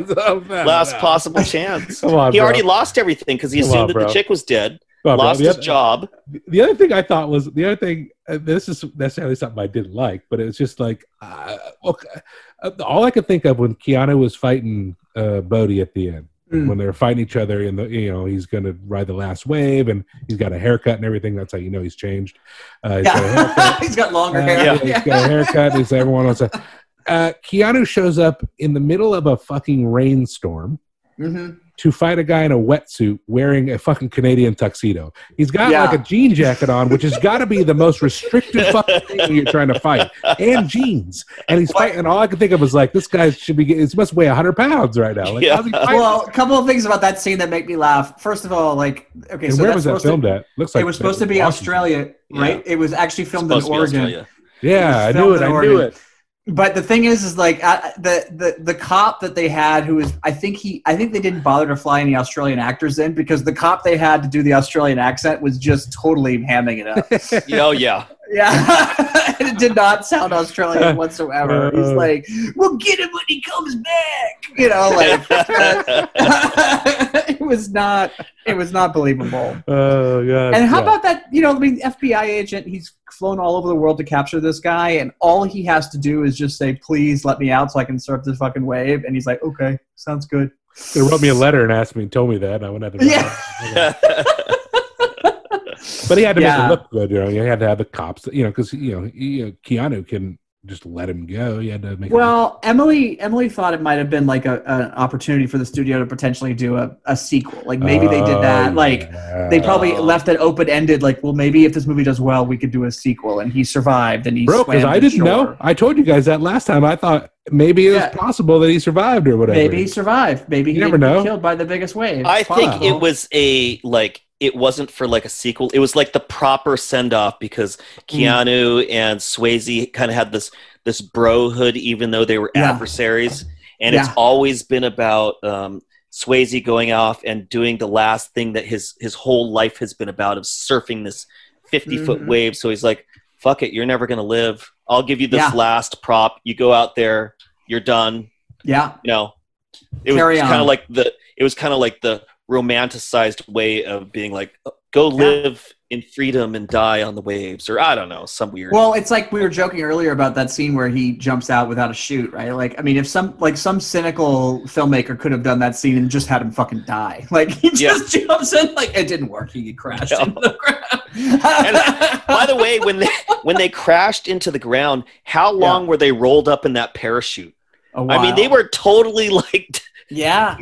last Yeah. last possible chance. Come on, he bro. already lost everything because he Come assumed on, that bro. the chick was dead, on, lost The his other- job. the other thing I thought was the other thing. Uh, this is necessarily something I didn't like, but it was just like, uh, okay, uh, all I could think of when Keanu was fighting uh, Bodhi at the end, Mm. when they're fighting each other, and the you know he's going to ride the last wave, and he's got a haircut and everything. That's how you know he's changed. Uh, he's got. Yeah. He's got longer Uh, hair. yeah, he's got a haircut. He's everyone else. Uh, Keanu shows up in the middle of a fucking rainstorm hmm to fight a guy in a wetsuit wearing a fucking Canadian tuxedo. He's got Yeah. like a jean jacket on, which has got to be the most restrictive fucking thing you're trying to fight, and jeans. And he's fighting. And all I could think of was like, this guy should be. He must weigh hundred pounds right now. Like, Yeah. how's he fighting? Well, a couple of things about that scene that make me laugh. First of all, like, okay, and so where that's was that supposed to- filmed at? Looks like it was supposed to be Washington. Australia, right? It was actually filmed in Supposed to be Oregon. Australia. Yeah, I It was knew it. in I knew Oregon. it. But the thing is, is like uh, the the the cop that they had, who was, I think he, I think they didn't bother to fly any Australian actors in because the cop they had to do the Australian accent was just totally hamming it up. Oh yeah. Yeah, and it did not sound Australian whatsoever. He's Uh. like, "We'll get him when he comes back," you know, like it was not, it was not believable. Oh god. And how yeah. about that? You know, I mean, FBI agent. He's flown all over the world to capture this guy, and all he has to do is just say, "Please let me out, so I can surf this fucking wave." And he's like, "Okay, sounds good." They wrote me a letter and asked me, told me that, and I went out to. Yeah. But he had to make it look good, you know. He had to have the cops, you know, because you know, you know, Keanu can just let him go. He had to make. Well, Emily, Emily thought it might have been like a, an opportunity for the studio to potentially do a, a sequel. Like maybe they did that. Oh, Like yeah. they probably Oh. left it open ended. Like, well, maybe if this movie does well, we could do a sequel. And he survived, and he bro, swam because I didn't shore. know. I told you guys that last time. I thought maybe it was Yeah. possible that he survived or whatever. Maybe he survived. Maybe he You never know. killed by the biggest wave. I think it was a like it wasn't for like a sequel. It was like the proper send off because Hmm. Keanu and Swayze kind of had this this brohood, even though they were Yeah. adversaries. And Yeah. it's always been about um, Swayze going off and doing the last thing that his his whole life has been about of surfing this fifty foot Mhm. wave. So he's like, "Fuck it, you're never gonna live. I'll give you this Yeah. last prop. You go out there, you're done Yeah. you know it Carry was kind of like the it was kind of like the romanticized way of being like oh, go Yeah. live in freedom and die on the waves or i don't know some weird Well, it's like we were joking earlier about that scene where he jumps out without a chute, right? Like, I mean, if some like some cynical filmmaker could have done that scene and just had him fucking die, like he Yeah. just jumps in, like it didn't work. He crashed Yeah. into the ground. And by the way when they when they crashed into the ground how long were they rolled up in that parachute i mean they were totally like yeah,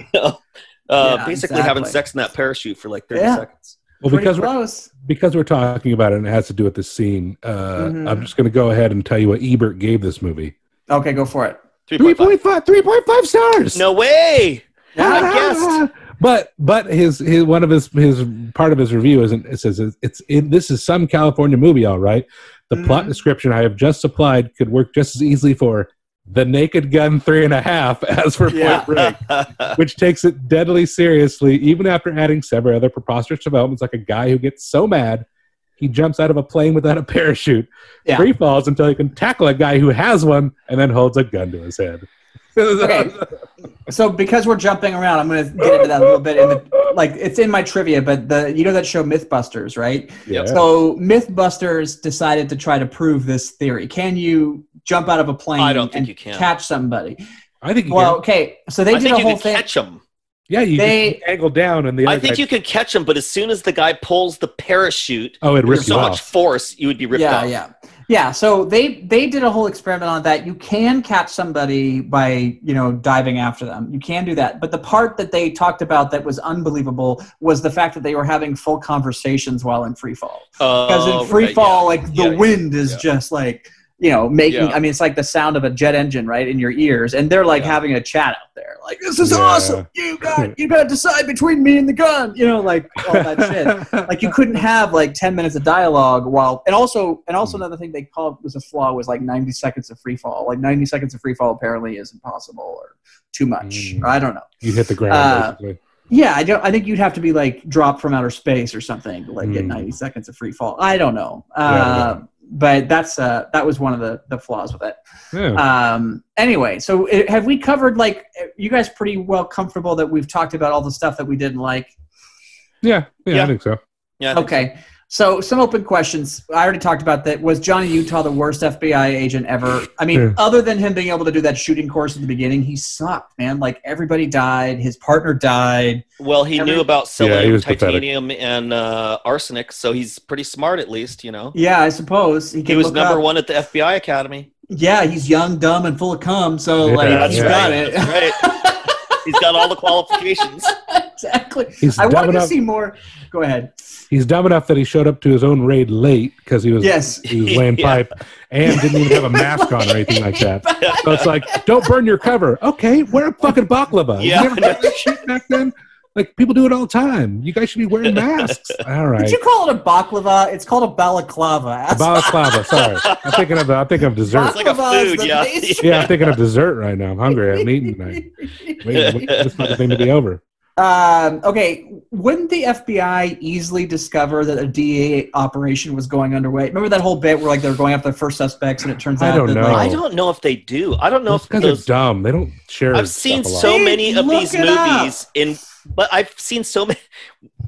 uh, Yeah, basically having sex in that parachute for like 30 Yeah. seconds well, pretty because we're, because we're talking about it and it has to do with this scene. Uh, Mhm. I'm just going to go ahead and tell you what Ebert gave this movie. Okay, go for it. 3.5 3.5, 3.5 stars. no way i guessed But but his his one of his his part of his review isn't it says it's, it's in, this is some California movie all right. The plot Mhm. description I have just supplied could work just as easily for the Naked Gun three and a half as for. Point Break, which takes it deadly seriously, even after adding several other preposterous developments, like a guy who gets so mad he jumps out of a plane without a parachute, Yeah. free falls until he can tackle a guy who has one, and then holds a gun to his head. Okay. So because we're jumping around, I'm going to get into that a little bit. In the, like it's in my trivia, but the you know that show MythBusters, right? Yeah. So MythBusters decided to try to prove this theory. Can you jump out of a plane I don't think and you can. catch somebody? I think you Well, can. okay. So they I did think a you whole can thing. catch them. Yeah, you they- just angle down and the I think guy- you can catch them, but as soon as the guy pulls the parachute, Oh, it there's rips so you much force, you would be ripped yeah, off. yeah, yeah. Yeah, so they they did a whole experiment on that. You can catch somebody by you know diving after them. You can do that. But the part that they talked about that was unbelievable was the fact that they were having full conversations while in free fall. Oh, because Oh, in free right, fall, yeah. like the yeah, wind is yeah. just like you know making. Yeah. I mean, it's like the sound of a jet engine right in your ears, and they're like Yeah. having a chat out there. Like this is Yeah. awesome. You got you got to decide between me and the gun. You know, like all that shit like you couldn't have like 10 minutes of dialogue while and also and Hmm. also another thing they called was a flaw was like 90 seconds of free fall like 90 seconds of free fall apparently is impossible or too much Mm. i don't know you hit the ground Uh, basically. yeah i don't i think you'd have to be like dropped from outer space or something to like get Mm. 90 seconds of free fall i don't know Yeah, uh, but that's uh that was one of the the flaws with it Yeah. um anyway so uh, have we covered like uh, you guys pretty well comfortable that we've talked about all the stuff that we didn't like yeah, yeah, I think so. Yeah, I think Okay. So some open questions. I already talked about that. Was Johnny Utah the worst FBI agent ever? I mean, Yeah. other than him being able to do that shooting course at the beginning, he sucked, man. Like everybody died. His partner died. Well, he Every- knew about Yeah, he selling was pathetic. titanium and uh, arsenic, so he's pretty smart at least, you know. Yeah, I suppose he, He was number up- one at the FBI Academy. Yeah, he's young, dumb, and full of cum. So like, Yeah, he's yeah. got it. Right. he's got all the qualifications. exactly. He's I dumb wanted to enough. see more. Go ahead. He's dumb enough that he showed up to his own raid late because he was Yes. he was laying Yeah. pipe and didn't even have a mask on or anything like that. So it's like, don't burn your cover. Okay, wear a fucking baklava. Yeah. You never done that shit back then? Like people do it all the time. You guys should be wearing masks. All right. Did you call it a baklava? It's called a balaclava. A balaclava. Sorry, I'm thinking of I'm thinking of dessert. It's like a food, yeah. Yeah, I'm thinking of dessert right now. I'm hungry. I haven't eaten tonight. Wait, wait for this fucking thing to be over. Um, okay, wouldn't the FBI easily discover that a DEA operation was going underway? Remember that whole bit where like they were going after the first suspects, and it turns I out don't that know. like I don't know if they do. I don't know Those if guys those are dumb. They don't share. I've seen a lot. so Hey, many of look these it up. movies in, but I've seen so many,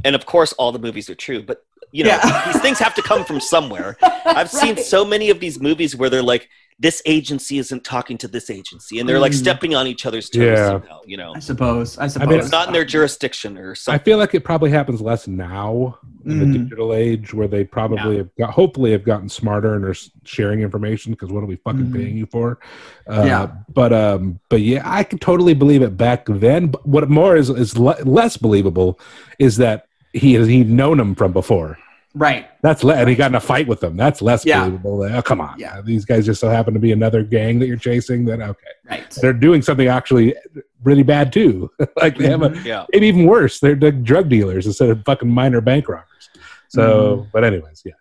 and of course, all the movies are true. But you know, Yeah. these things have to come from somewhere. I've seen so many of these movies where they're like, this agency isn't talking to this agency, and they're like Mm. stepping on each other's toes. Yeah. Somehow, you know, I suppose. I suppose. mean, it's not in their jurisdiction or something. I something. feel like it probably happens less now in the Mhm. digital age, where they probably have got, hopefully have gotten smarter and are s- sharing information. Because what are we fucking Mhm. paying you for? Uh, Yeah. But um, but yeah, I could totally believe it back then. But what more is is le- less believable is that he has he'd known him from before. Right. That's le- and he got in a fight with them. That's less Yeah. believable. Oh, come on. Yeah. These guys just so happen to be another gang that you're chasing. That okay, Right. they're doing something actually really bad too. like they have a Yeah. maybe even worse. They're, they're drug dealers instead of fucking minor bank robbers. So, Mm-hmm. but anyways, yeah.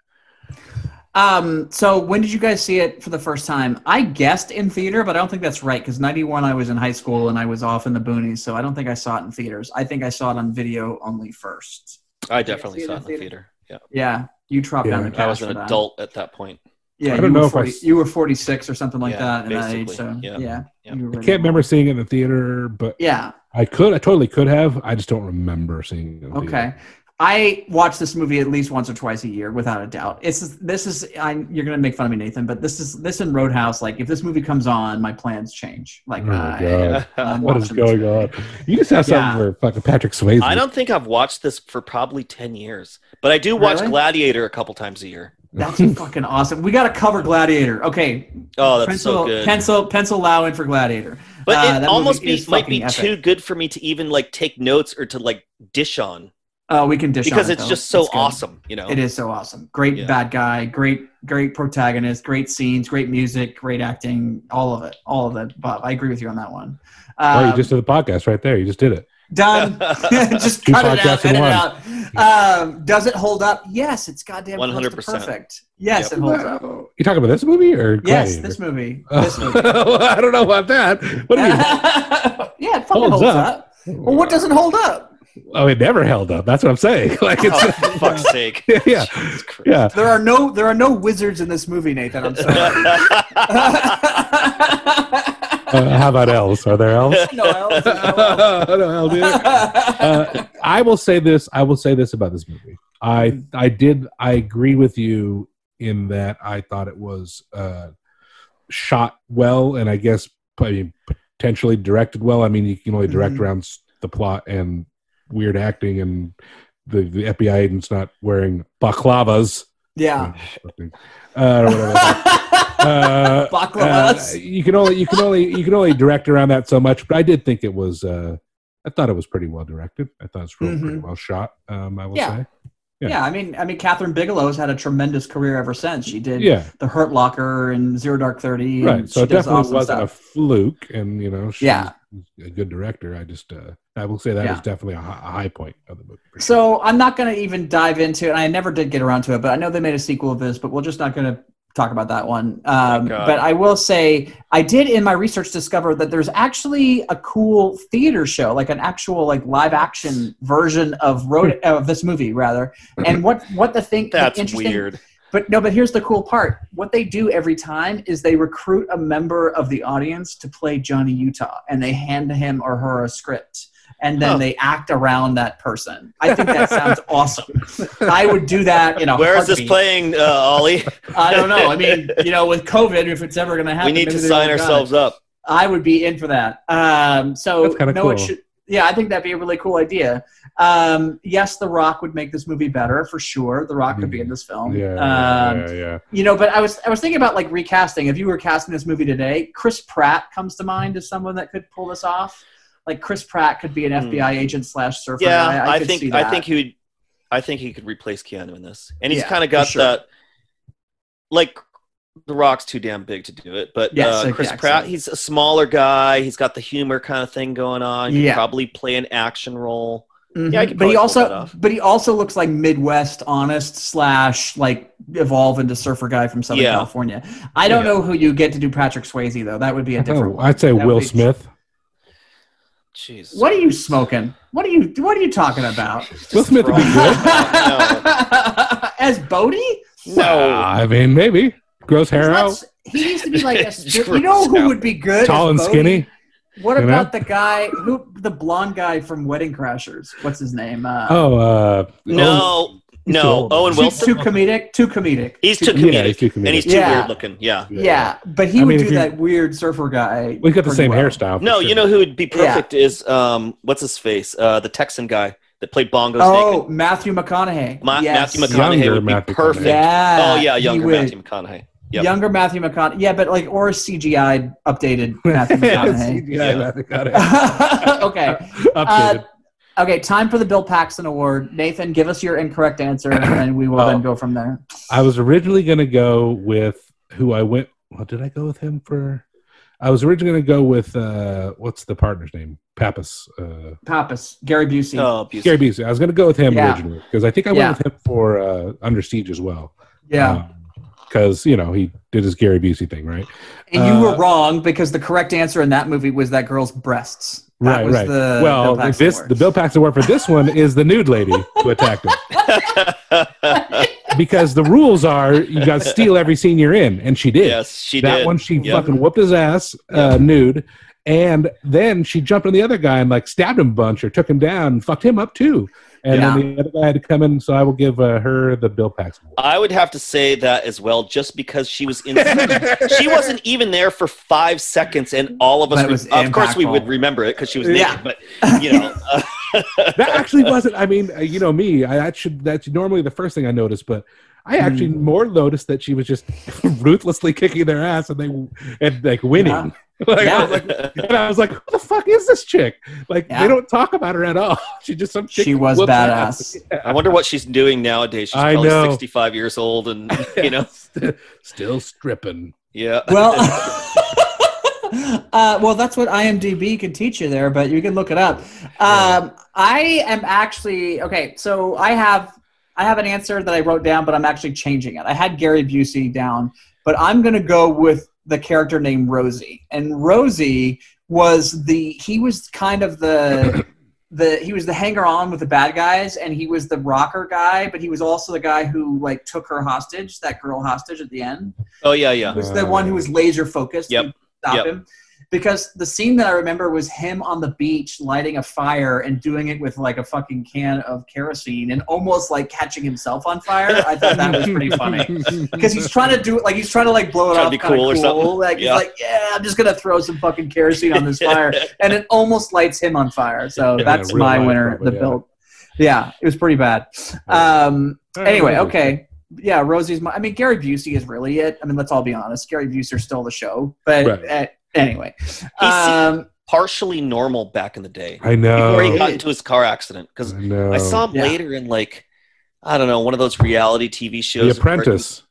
Um. So when did you guys see it for the first time? I guessed in theater, but I don't think that's right because '91 I was in high school and I was off in the boonies, so I don't think I saw it in theaters. I think I saw it on video only first. I definitely see saw it in the theater? theater. Yeah, Yeah, you dropped down the cash I was an adult at that point. Yeah, I you don't were know if I, you were 46 or something like Yeah, that in that age. basically, So yeah, yeah. you Yeah. I can't remember seeing it in the theater, but Yeah. I could. I totally could have. I just don't remember seeing it. In the Okay. theater. I watch this movie at least once or twice a year, without a doubt. It's this is I'm, you're gonna make fun of me, Nathan, but this is this in Roadhouse. Like, if this movie comes on, my plans change. Like, Oh my I, God. What is going on? You just have something for fucking Patrick Swayze. I don't think I've watched this for probably ten years, but I do watch Really? Gladiator a couple times a year. That's fucking awesome. We got to cover Gladiator. Okay. Oh, that's pencil, so good. Pencil, pencil, allow in for Gladiator. But Uh, it almost be, might be fucking too good for me to even like take notes or to like dish on Oh, we can dish on because it, it's though. just so It's awesome. You know, It is so awesome. Great Yeah. bad guy, great, great protagonist, great scenes, great music, great acting, all of it, all of it. Bob, I agree with you on that one. Oh, you Um, just did the podcast right there. You just did it. Done. Just Two cut it out. podcasts in Edit it out. Um, does it hold up? Yes, it's goddamn close to 100%. perfect. Yes, Yep. it holds up. You talking about this movie or Yes, this movie. Oh, This movie. I don't know about that. What do you yeah, it fucking Holds holds, up. up. Well, what doesn't hold up? Oh, it never held up. That's what I'm saying. Like it's Oh, for fuck's sake. yeah, Jesus Christ. yeah. There are no there are no wizards in this movie, Nathan. I'm sorry. Uh, how about elves? Are there elves? no, elves, no elves. no elves. Uh, I will say this. I will say this about this movie. I I did. I agree with you in that I thought it was uh, shot well, and I guess I mean, potentially directed well. I mean, you can only direct Mhm. around the plot and weird acting, and the the FBI agent's not wearing baklavas. yeah. Uh, uh, Baklavas. uh, you can only you can only you can only direct around that so much. But I did think it was. Uh, I thought it was pretty well directed. I thought it was real, pretty well shot. Um, I will Yeah. say. yeah. Yeah. I mean, I mean, Kathryn Bigelow has had a tremendous career ever since. She did Yeah, The Hurt Locker and Zero Dark Thirty. right. and So she it definitely awesome wasn't a fluke, and you know, Yeah. A good director. I just, uh, I will say that Yeah. was definitely a, hi- a high point of the movie. sure. So I'm not going to even dive into it. And I never did get around to it, but I know they made a sequel of this, but we're just not going to talk about that one. Um, God. but I will say, I did in my research discover that there's actually a cool theater show, like an actual like live action version of road of this movie rather. And what what the thing the That's interesting- weird. But no, but here's the cool part. What they do every time is they recruit a member of the audience to play Johnny Utah, and they hand him or her a script, and then Huh. they act around that person. I think that sounds awesome. I would do that in a Where is this playing, uh, Ollie? I don't know. I mean, you know, with COVID, if it's ever going to happen, we need to sign ourselves up. I would be in for that. Um, so That's kinda no, it should. Yeah, I think that'd be a really cool idea. Um, yes, The Rock would make this movie better for sure. The Rock could be in this film. yeah, Um, yeah, yeah. you know but i was i was thinking about like recasting if you were casting this movie today chris pratt comes to mind as someone that could pull this off like chris pratt could be an Hmm. fbi agent slash surfer Yeah, guy. I, I, think I think he would. I think he could replace Keanu in this, and he's Yeah, kind of got sure. that. Like, The Rock's too damn big to do it, but Yes, uh, Chris exactly. Pratt, he's a smaller guy. He's got the humor kind of thing going on. He Yeah. could probably play an action role. Mhm. Yeah, I could but he probably pull that also off. but he also looks like midwest honest slash like evolve into surfer guy from southern Yeah. california i don't Yeah. know who you get to do patrick swayze though that would be a different Oh, one. I'd say That Will Smith. Jeez. what are you smoking what are you what are you talking about Will Smith would be good. as Bodhi No. I mean, maybe grows hair not out, he needs to be like a, Just you know who would be good tall and skinny. What You know? about the guy who the blonde guy from Wedding Crashers? What's his name? Uh, Oh, uh, No, he's no. old. Owen too, Wilson. too comedic. Too comedic. He's Too- too comedic, Yeah, he's too and he's too Yeah. weird looking. Yeah. Yeah, but he I would mean, do if you- that weird surfer guy. We got the same well. hairstyle. No, sure. you know who would be Yeah. perfect is um, what's his face? Uh, the Texan guy that played bongos Oh, naked. Matthew McConaughey. Ma- yes. Matthew McConaughey Younger would be Matthew perfect. Yeah. Oh yeah, he younger. Matthew McConaughey. Yep. Younger Matthew McConaughey. Yeah, but like or a CGI updated Matthew McConaughey. Yeah, Matthew McConaughey. okay. Updated. Okay, time for the Bill Paxton Award. Nathan, give us your incorrect answer, and we will Oh. then go from there. I was originally going to go with who I went. Well, did I go with him for? I was originally going to go with uh, what's the partner's name? Pappas. Uh, Pappas, Gary Busey. Oh, Busey. Gary Busey. I was going to go with him Yeah. originally because I think I Yeah. went with him for uh, Under Siege as well. yeah. Because you know he did his Gary Busey thing, right? And you were Uh, wrong because the correct answer in that movie was that girl's breasts. That right, was right. The well, Bill Paxton this Award. the Bill Paxton award for this one is the nude lady who attacked him because the rules are you got to steal every scene you're in, and she did. yes, she that did. one she Yep. fucking whooped his ass uh, nude and then she jumped on the other guy and like stabbed him a bunch or took him down and fucked him up too and then the other guy had to come in so i will give uh, her the bill paxton award. I would have to say that as well, just because she was in. she wasn't even there for five seconds, and all of us. Would- was of course, we would remember it because she was naked. Yeah. But you know, uh, that actually wasn't i mean uh, you know me i that should that's normally the first thing i notice but i actually Hmm. more noticed that she was just ruthlessly kicking their ass and they and like winning Yeah. like, I was like, and I was like, "Who the fuck is this chick?" Like, Yeah. they don't talk about her at all. She just some chick. She was badass. ass. I wonder what she's doing nowadays. She's I probably know. sixty-five years old, and you know, still stripping. yeah. Well, uh, well, that's what IMDb can teach you there, but you can look it up. Um, I am actually okay. So I have I have an answer that I wrote down, but I'm actually changing it. I had Gary Busey down, but I'm going to go with the character named Rosie. And Rosie was the he was kind of the the he was the hanger on with the bad guys and he was the rocker guy but he was also the guy who like took her hostage that girl hostage at the end Oh yeah, yeah. he was the one who was laser focused Yep. stop Yep. him because the scene that i remember was him on the beach lighting a fire and doing it with like a fucking can of kerosene and almost like catching himself on fire. I thought that was pretty funny. Because he's trying to do it like he's trying to like blow it Trying to off be kinda cool or something. like Yeah. he's like yeah i'm just gonna throw some fucking kerosene on this fire. And it almost lights him on fire. So Yeah, that's real my winner probably, the yeah. build yeah it was pretty bad. Um anyway okay. yeah rosie's my i mean gary busey is really it. I mean let's all be honest. Gary busey still the show. But Right. anyway He um Partially normal back in the day. I know. Before he got into his car accident. Because I. I saw him Yeah. later in like I don't know, one of those reality TV shows. The Apprentice.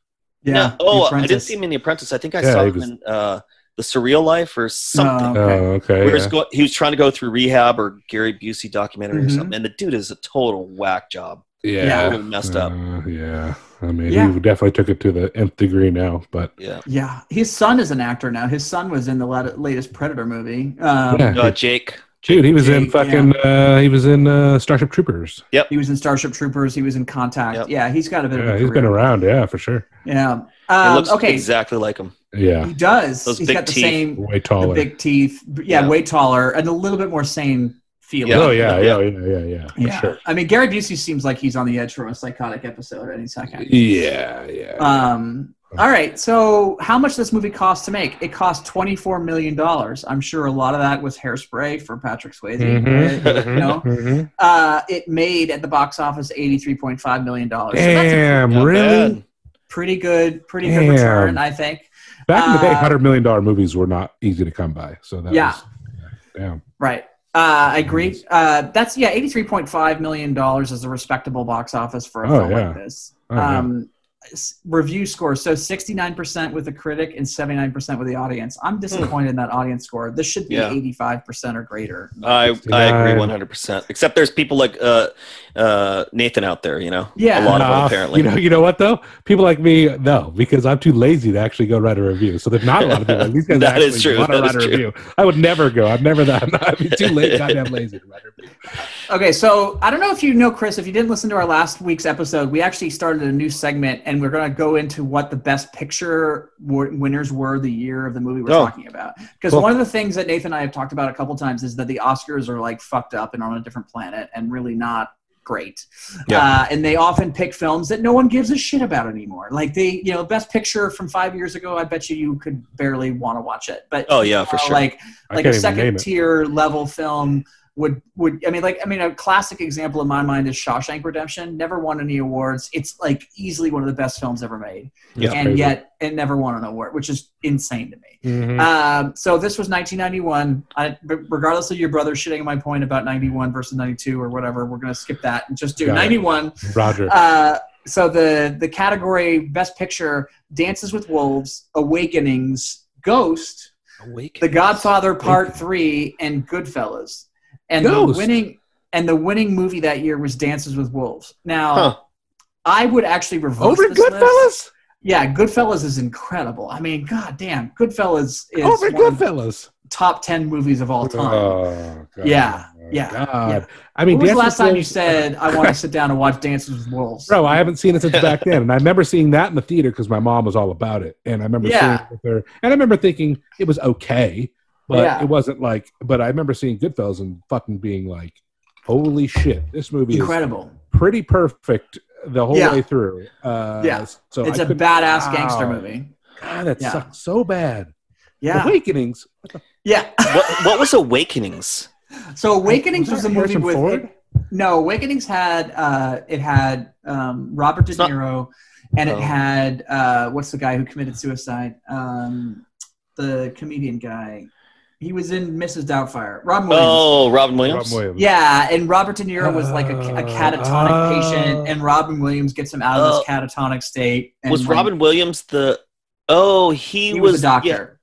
yeah No, The oh, I didn't see him in The Apprentice. I think I Yeah, saw him was- in uh, The Surreal Life or something. Oh, okay. Oh, okay. Where he's yeah. go- he was trying to go through rehab or Gary Busey documentary Mhm. or something, and the dude is a total whack job. Yeah. Totally messed up. Uh, yeah. I mean, Yeah. he definitely took it to the nth degree now, but Yeah. yeah his son is an actor now his son was in the latest predator movie um Yeah. Uh, Jake. dude, he was in Jake, fucking, uh, he was in uh, Starship Troopers. Yep. he was in starship troopers he was in contact Yep. yeah he's got a bit of Yeah, a he's been around, yeah, for sure. yeah He um, looks okay exactly like him. Yeah, he does Those He's big got the teeth. same way the taller. big teeth yeah, Yeah. way taller and a little bit more sane feeling oh yeah, Yeah. yeah, yeah, yeah, yeah, Yeah. sure. I mean, Gary Busey seems like he's on the edge from a psychotic episode any second. Yeah, yeah. Um, all right. So, how much this movie cost to make? It cost $24 million. I'm sure a lot of that was hairspray for Patrick Swayze. Mhm, right? You know? mhm. Uh, it made at the box office $83.5 million. So that's Damn, Not really? bad. pretty good, pretty Damn. good return, I think. Back in the day, Uh, hundred million dollar movies were not easy to come by. So that Yeah. was, damn. Right. Uh, I agree. Uh, that's yeah, eighty-three point five million dollars is a respectable box office for a Oh, film yeah. like this. Oh, um, review score so sixty-nine percent with the critic and seventy-nine percent with the audience. I'm disappointed in that audience score. This should be Yeah. eighty-five percent or greater. I, I agree 100%. Except there's people like uh, uh, Nathan out there, you know? Yeah. A lot of them, apparently. You know, you know what though? People like me, no, because I'm too lazy to actually go write a review. So there's not a lot of people. Like, these guys That actually is true, want to that write a is true. review. I would never go. I'm never that. I'd be too late, goddamn lazy to write a review. Okay, so I don't know if you know, Chris, if you didn't listen to our last week's episode, we actually started a new segment and we're going to go into what the best picture wa- winners were the year of the movie we're Oh. talking about. Because Cool. one of the things that Nathan and I have talked about a couple times is that the Oscars are like fucked up and on a different planet and really not great. Yeah. Uh, and they often pick films that no one gives a shit about anymore. Like they, you know, best picture from five years ago, I bet you you could barely want to watch it. But Oh, yeah, for uh, sure. Like I like a even name second it. tier level film would would I mean like I mean a classic example in my mind is Shawshank Redemption. Never won any awards. It's like easily one of the best films ever made, Yeah. and crazy. yet it never won an award, which is insane to me. Mhm. Um, so this was 1991. I, regardless of your brother shitting my point about 91 versus 92 or whatever, we're gonna skip that and just do Got it. 91. Roger. Uh, so the the category Best Picture: Dances with Wolves, Awakenings, Ghost, Awake. the Godfather Part Three, and Goodfellas. And Ghost. the winning and the winning movie that year was Dances with Wolves. Now, Huh. I would actually reverse Over this list. Goodfellas? Yeah, Goodfellas is incredible. I mean, god damn, Goodfellas is Over Goodfellas. top ten movies of all oh, time. Oh, God. Yeah, Oh, yeah, God. yeah. I mean, when was the last time you said I want to sit down and watch Dances with Wolves? Bro, I haven't seen it since back then, and I remember seeing that in the theater because my mom was all about it, and I remember Yeah. seeing it with her, and I remember thinking it was okay, but Yeah. it wasn't like. But I remember seeing Goodfellas and fucking being like, "Holy shit, this movie Incredible. is pretty perfect the whole Yeah. way through." Uh, Yeah. so it's a a badass gangster movie. God, that Yeah. sucks so bad. Yeah, Awakenings. yeah. what, what was Awakenings? So Awakenings was, that a movie Harrison with Ford? no Awakenings had uh, it had um, Robert De It's not- Niro, and it Oh. had uh, what's the guy who committed suicide? Um, the comedian guy. He was in Mrs. Doubtfire. Robin Williams. Oh, Robin Williams. Robin Williams. Yeah, and Robert De Niro was like a, uh, a catatonic Oh. patient, and Robin Williams gets him out of Oh. this uh, catatonic state. And Was like, Robin Williams the. Oh, he, He was, a yeah, doctor.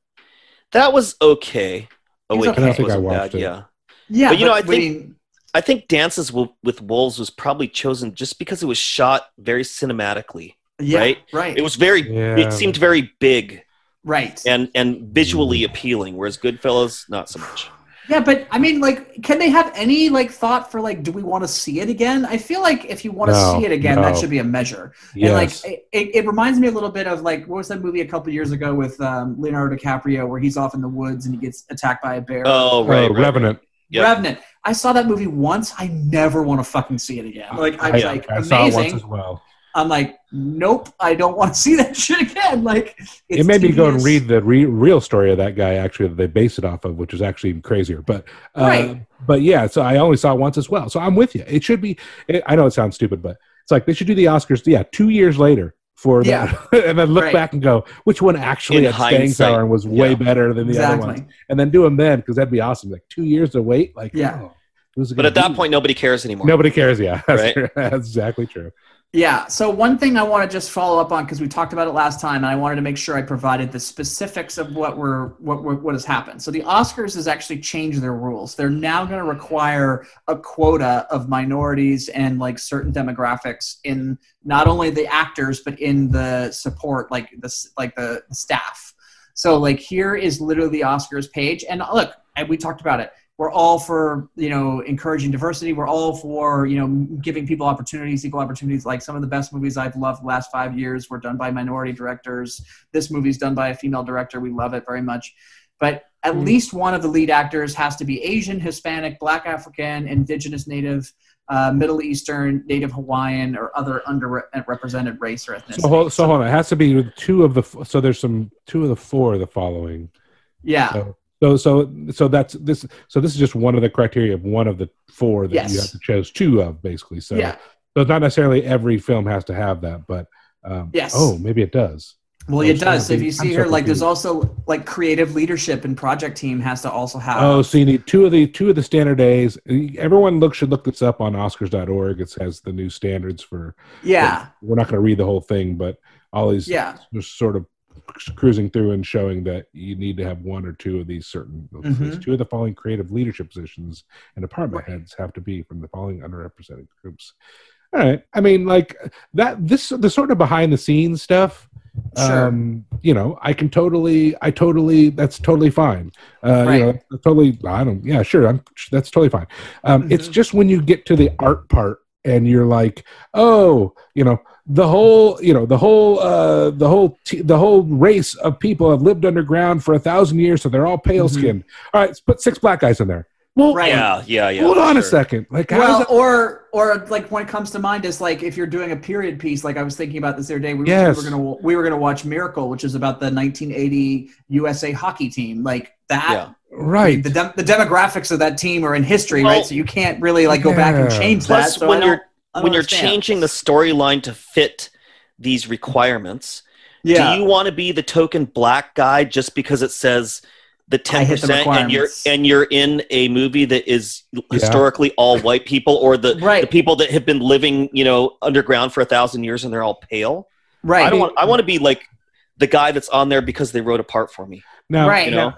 that was okay. Oh, he was okay. I don't think I wasn't watched bad, it. Yeah. Yeah, But, you know, I think- he- I think Dances with, with Wolves was probably chosen just because it was shot very cinematically. Yeah, right. right. It was very. Yeah. It seemed very big right. and and visually appealing, whereas Goodfellas not so much. Yeah, but I mean, like, can they have any like thought for like, do we want to see it again? I feel like if you want to No, see it again, that should be a measure. Yes. And like, it, it, it reminds me a little bit of like, what was that movie a couple years ago with um, Leonardo DiCaprio where he's off in the woods and he gets attacked by a bear? Oh right, Oh, right, right. Revenant. Yep. Revenant. I saw that movie once. I never want to fucking see it again. Like, I was I, like, I saw it once as well. I'm like, nope, I don't want to see that shit again. Like, it's it made me go and read the re- real story of that guy actually that they base it off of, which is actually even crazier. But uh, Right. but yeah, so I only saw it once as well. So I'm with you. It should be. It, I know it sounds stupid, but it's like they should do the Oscars. Yeah, two years later for that, and then look Right. back and go, which one actually In had staying power and was way better than the other ones, Exactly. and then do them then because that'd be awesome. Like two years to wait, like Yeah. oh, who's But gonna at that point, nobody cares anymore. nobody cares. Yeah, that's, Right. that's exactly true. Yeah. So one thing I want to just follow up on because we talked about it last time, and I wanted to make sure I provided the specifics of what we're what what, has happened. So the Oscars has actually changed their rules. They're now going to require a quota of minorities and like certain demographics in not only the actors but in the support, like the like the, staff. So like here is literally the Oscars page, and look, we talked about it we're all for you know encouraging diversity. We're all for you know giving people opportunities equal opportunities. Like some of the best movies i've loved the last five years were done by minority directors. This movie's done by a female director. We love it very much. But at least one of the lead actors has to be asian hispanic black african indigenous native uh, middle eastern native hawaiian or other underrepresented race or ethnicity. So hold, so hold on. It has to be two of the. f- So there's some two of the four of the following. yeah. So so so so that's this. So this is just one of the criteria of one of the four that you have to choose two of, basically. So yeah so it's not necessarily every film has to have that, but um, Yes. Oh, maybe it does. well I'm it so does if you see I'm so here like there's also like creative leadership and project team has to also have Oh, so you need two of the two of the standard A's. Everyone look should look this up on Oscars.org. It has the new standards for. yeah We're not going to read the whole thing, but all these Yeah. just sort of cruising through and showing that you need to have one or two of these certain Mhm. two of the following creative leadership positions and department Right. heads have to be from the following underrepresented groups all right i mean like that this the sort of behind the scenes stuff Sure. um you know i can totally i totally that's totally fine uh Right. you know totally i don't yeah sure i'm that's totally fine um it's Mhm. just when you get to the art part and you're like oh you know the whole you know the whole uh the whole t- the whole race of people have lived underground for a thousand years so they're all pale skinned all right let's put six black guys in there well Mm-hmm. Right. Yeah, yeah, yeah. hold for on a second like how well, that- or or like what comes to mind is like if you're doing a period piece, like I was thinking about this the other day. We, Yes. we were gonna we were gonna watch Miracle, which is about the 1980 USA hockey team. Like that, Yeah. Right the dem- the demographics of that team are in history, Well- right? So you can't really like go back and change Plus, that. So when you're don't- when you're changing the storyline to fit these requirements, yeah, do you want to be the token black guy just because it says the ten hit the percent and you're and you're in a movie that is historically all white people or the Right. the people that have been living you know underground for a thousand years and they're all pale? right, I don't want I want to be like the guy that's on there because they wrote a part for me. now right. You know,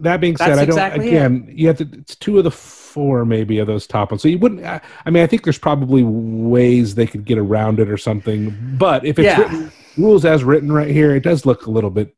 that being said That's i don't exactly again you have to it's two of the four maybe of those top ones so you wouldn't i, I mean i think there's probably ways they could get around it or something but if it's Yeah. written, rules as written right here it does look a little bit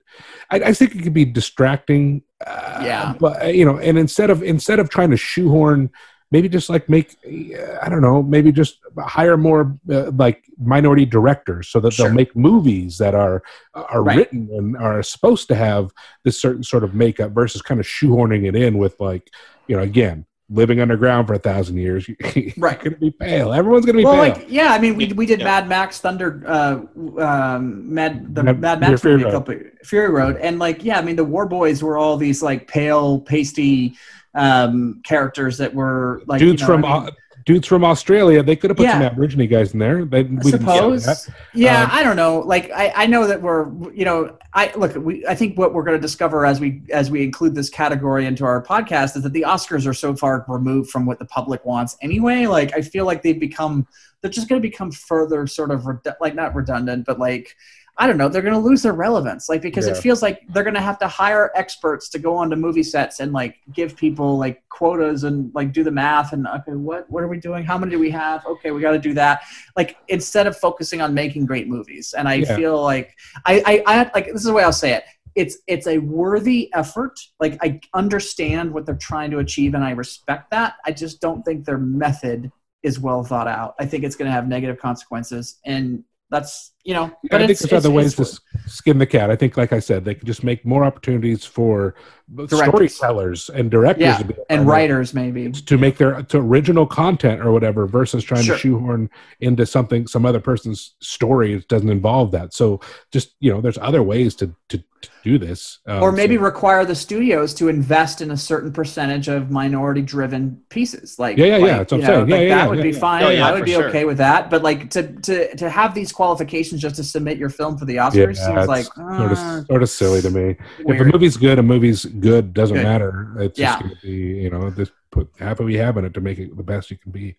i, I think it could be distracting uh, Yeah. but uh, you know and instead of instead of trying to shoehorn maybe just like make uh, i don't know maybe just hire more uh, like minority directors so that Sure. they'll make movies that are are Right. written and are supposed to have this certain sort of makeup versus kind of shoehorning it in with like you know again living underground for a thousand years you're Right. gonna be pale everyone's gonna be well, pale like yeah, I mean, we, we did Yeah. Mad Max Thunder, uh, um, Mad the Mad- Mad, Max Fury movie, Road. couple, Fury Road, and like yeah, I mean, the War Boys were all these like pale, pasty um, characters that were like dudes you know, from I mean, dudes from australia they could have put some Yeah. aborigine guys in there they, we suppose. Yeah, Um, I don't know. Like, I, I know that we're, you know, I look. We, I think what we're going to discover as we as we include this category into our podcast is that the Oscars are so far removed from what the public wants anyway. Like, I feel like they've become, they're just going to become further sort of redu- like not redundant, but like. I don't know, they're going to lose their relevance. Like because it feels like they're going to have to hire experts to go onto movie sets and like give people like quotas and like do the math and okay, what what are we doing? How many do we have? Okay, we got to do that. Like instead of focusing on making great movies. And I Yeah. feel like I, I I like this is the way I'll say it. It's it's a worthy effort. Like I understand what they're trying to achieve and I respect that. I just don't think their method is well thought out. I think it's going to have negative consequences and that's you know I think it's- there's other it's- ways it's- to skin the cat. I think, like I said, they could just make more opportunities for Directors. storytellers and directors yeah to be and writers maybe to make their to original content or whatever versus trying Sure. to shoehorn into something some other person's story that doesn't involve that so just you know there's other ways to to, to do this um, or maybe so- require the studios to invest in a certain percentage of minority driven pieces like Yeah, yeah, yeah, like, that's what I'm saying. Yeah, like, yeah, that yeah, would be fine Oh, i would for be sure. okay with that but like to to to have these qualifications just to submit your film for the yeah, oscars seems it's like sort uh, of sort of silly to me. If a movie's good, a movie's good doesn't Good. matter. It's Yeah. just going to be you know just put half of you have in it to make it the best you can be.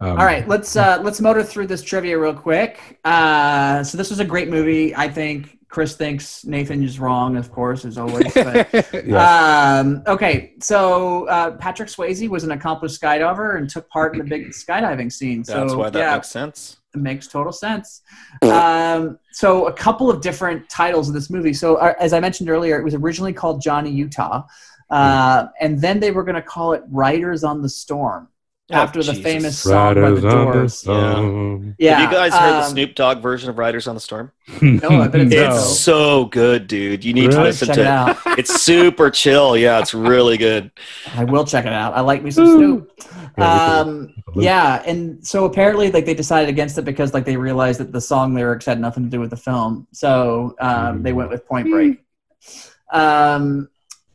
Um, All right, let's uh, let's motor through this trivia real quick. Uh, so this was a great movie. I think Chris thinks Nathan is wrong, of course, as always. But, yeah. um, okay, so uh, Patrick Swayze was an accomplished skydiver and took part in the big skydiving scene. So That's why that yeah, makes sense. Makes total sense. Um, so a couple of different titles of this movie. So uh, as I mentioned earlier, it was originally called Johnny Utah, uh, and then they were going to call it Riders on the Storm Oh, after the Jesus. famous song Riders on the Doors. storm. Yeah, Have you guys heard the um, Snoop Dogg version of Riders on the Storm? No, I bet it's No. good, It's so good, dude. You need to listen Check to it it. out. It's super chill. Yeah, it's really good. I will check it out. I like me some Snoop. Um, yeah, and so apparently, like they decided against it because like they realized that the song lyrics had nothing to do with the film, so um, they went with Point Break. Um,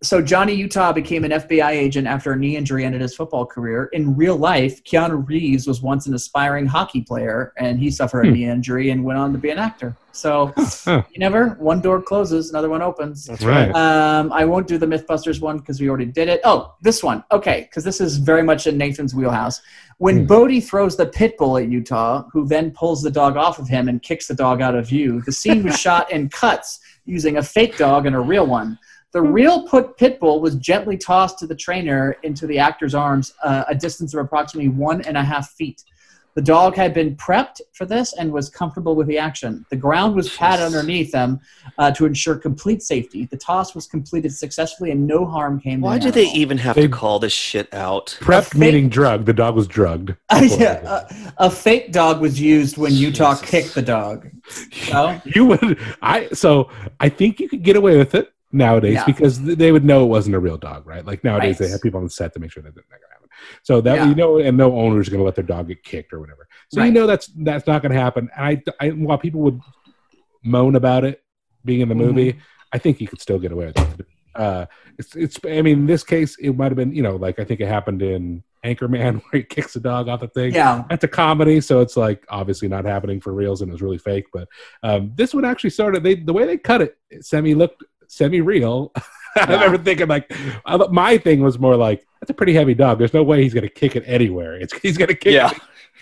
so Johnny Utah became an FBI agent after a knee injury ended his football career. In real life, Keanu Reeves was once an aspiring hockey player, and he suffered a Hmm. knee injury and went on to be an actor. So Huh. you never one door closes, another one opens. That's Right. Um, I won't do the MythBusters one because we already did it. Oh, this one. Okay, because this is very much in Nathan's wheelhouse. When Hmm. Bodhi throws the pit bull at Utah, who then pulls the dog off of him and kicks the dog out of view, the scene was shot in cuts using a fake dog and a real one. The real put pit bull was gently tossed to the trainer into the actor's arms, uh, a distance of approximately one and a half feet. The dog had been prepped for this and was comfortable with the action. The ground was padded underneath them uh, to ensure complete safety. The toss was completed successfully and no harm came. Why to do the they even have They- to call this shit out? Prepped fake- meaning drugged. The dog was drugged. yeah, uh, a fake dog was used when Utah Jesus. kicked the dog. So, you would I so I think you could get away with it nowadays Yeah. because they would know it wasn't a real dog, right? Like nowadays Right. they have people on the set to make sure that that's not gonna happen. So that Yeah. you know, and no owner is gonna let their dog get kicked or whatever. So Right. you know that's that's not gonna happen. And I, I while people would moan about it being in the movie, I think you could still get away with it. Uh, it's it's I mean in this case it might have been you know like I think it happened in Anchorman where he kicks a dog off the thing yeah. that's a comedy, so it's like obviously not happening for reals and it was really fake. But um, this one actually started they the way they cut it, it semi looked semi real. I Yeah. remember thinking like my thing was more like that's a pretty heavy dog. There's no way he's gonna kick it anywhere. It's he's gonna kick Yeah. it.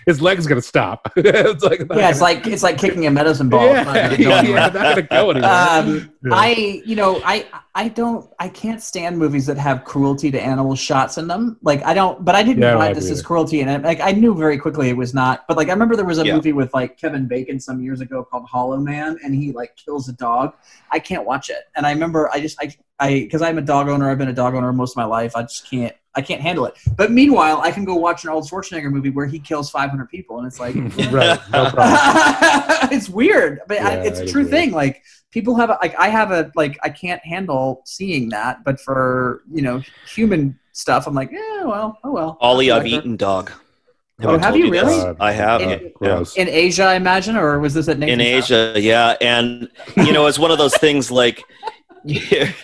His leg's gonna stop. it's like Yeah, it's like it's like kicking a medicine ball. yeah, It's not gonna go yeah, anywhere. not gonna go anywhere. um, Yeah. I, you know, I, I don't, I can't stand movies that have cruelty to animal shots in them. Like, I don't, but I didn't Yeah, I don't buy like this it as cruelty, and like, I knew very quickly it was not. But like, I remember there was a Yeah. movie with like Kevin Bacon some years ago called Hollow Man, and he like kills a dog. I can't watch it, and I remember I just, I, I, because I'm a dog owner, I've been a dog owner most of my life. I just can't, I can't handle it. But meanwhile, I can go watch an old Schwarzenegger movie where he kills 500 people, and it's like, right, no problem. it's weird, but I, it's a true weird. thing. Like people have, a, like I have a, like I can't handle seeing that. But for you know human stuff, I'm like, yeah, well, oh well. Ollie, I've Whatever. eaten dog. Oh, have told you this? really? I have. In- yeah. In Asia, I imagine, or was this at in Nathan's house? Asia, yeah, and you know, it's one of those things like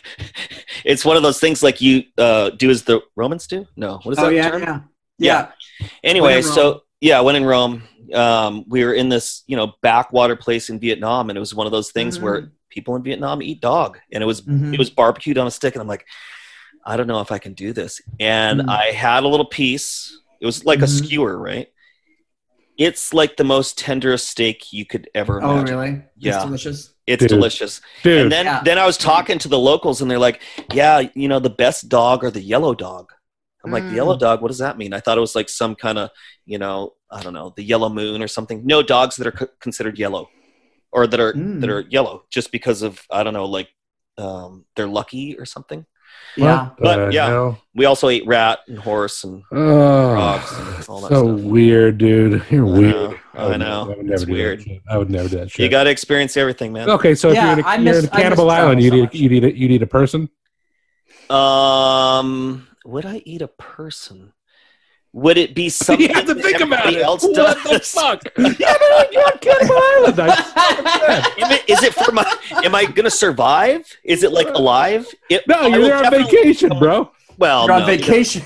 it's one of those things like you uh, do as the Romans do. No, what is Oh that yeah, term? yeah, Yeah. yeah. Anyway, so yeah, when in Rome, um, we were in this you know backwater place in Vietnam, and it was one of those things where people in Vietnam eat dog, and it was Mhm. it was barbecued on a stick, and I'm like, I don't know if I can do this, and Mm. I had a little piece. It was like a Mhm. skewer, right? It's like the most tenderest steak you could ever Oh imagine. really? It's Yeah. delicious. It's Dude. delicious. Dude, And then Yeah. then I was talking to the locals, and they're like, "Yeah, you know, the best dog or the yellow dog." I'm like, "The yellow dog? What does that mean?" I thought it was like some kind of, you know, I don't know, the yellow moon or something. No dogs that are c- considered yellow, or that are Mm. that are yellow just because of I don't know, like um, they're lucky or something. Yeah. But, yeah. hell? We also ate rat and horse and Oh, frogs and all that so stuff. weird, dude. You're I weird. know, I would- know. would never It's do that weird. I would never do that shit. You got to experience everything, man. okay, so Yeah, if you're in a, you're miss- in a I Cannibal Island, you so need much. you need a, you need a person. Um, would I eat a person? Would it be something you have to think about it. else what does? the fuck? yeah, they're you're on Cannibal Island. I- Am it- Is it for my? Am I gonna survive? Is it like alive? It, no, you're there on vacation, bro. Well, You're on no, vacation.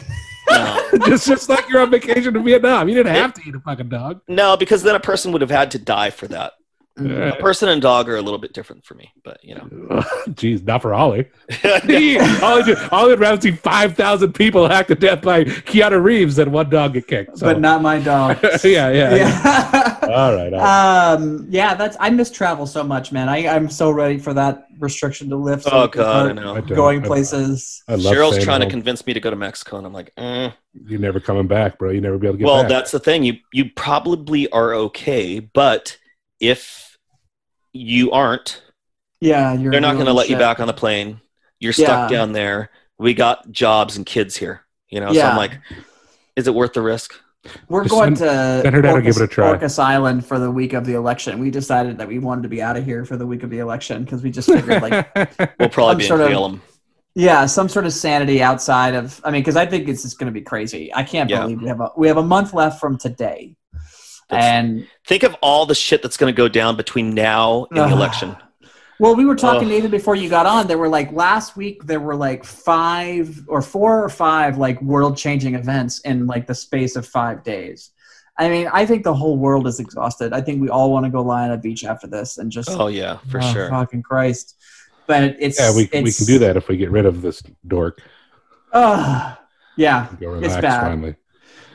It's just like you're on vacation to Vietnam. You didn't have to eat a fucking dog. no, because then a person would have had to die for that. Yeah. A person and dog are a little bit different for me, but you know. Jeez, not for Ollie. Ollie, did- Ollie would rather see 5,000 people hacked to death by Keanu Reeves than one dog get kicked. So. But not my dog. yeah, yeah. yeah. yeah. All right. All right. um yeah that's i miss travel so much man i i'm so ready for that restriction to lift so Oh God, I know. I going I- places I love Cheryl's staying trying to convince me to go to Mexico, and I'm like, eh. You're never coming back, bro. You never be able to get well, back. that's the thing. You you probably are okay, but if you aren't, yeah you're they're not going to doing let you back on the plane. You're stuck Yeah. down there. We got jobs and kids here, you know. So Yeah. I'm like, is it worth the risk? we're Just going send- to send her down and give Orcas, it a try. Orcas Island for the week of the election. We decided that we wanted to be out of here for the week of the election because we just figured like We'll probably I'm be in sort of- Salem. yeah some sort of sanity outside of i mean because i think it's just going to be crazy i can't Yeah. believe we have a we have a month left from today That's- and Think of all the shit that's going to go down between now and the election. Well, we were talking Ugh. Nathan before you got on. There were like last week there were like five or four or five like world changing events in like the space of five days. I mean, I think the whole world is exhausted. I think we all want to go lie on a beach after this and just Oh yeah, for oh, sure. fucking Christ. But it's yeah, we, we can do that if we get rid of this dork. Uh, yeah, Go It's bad. finally.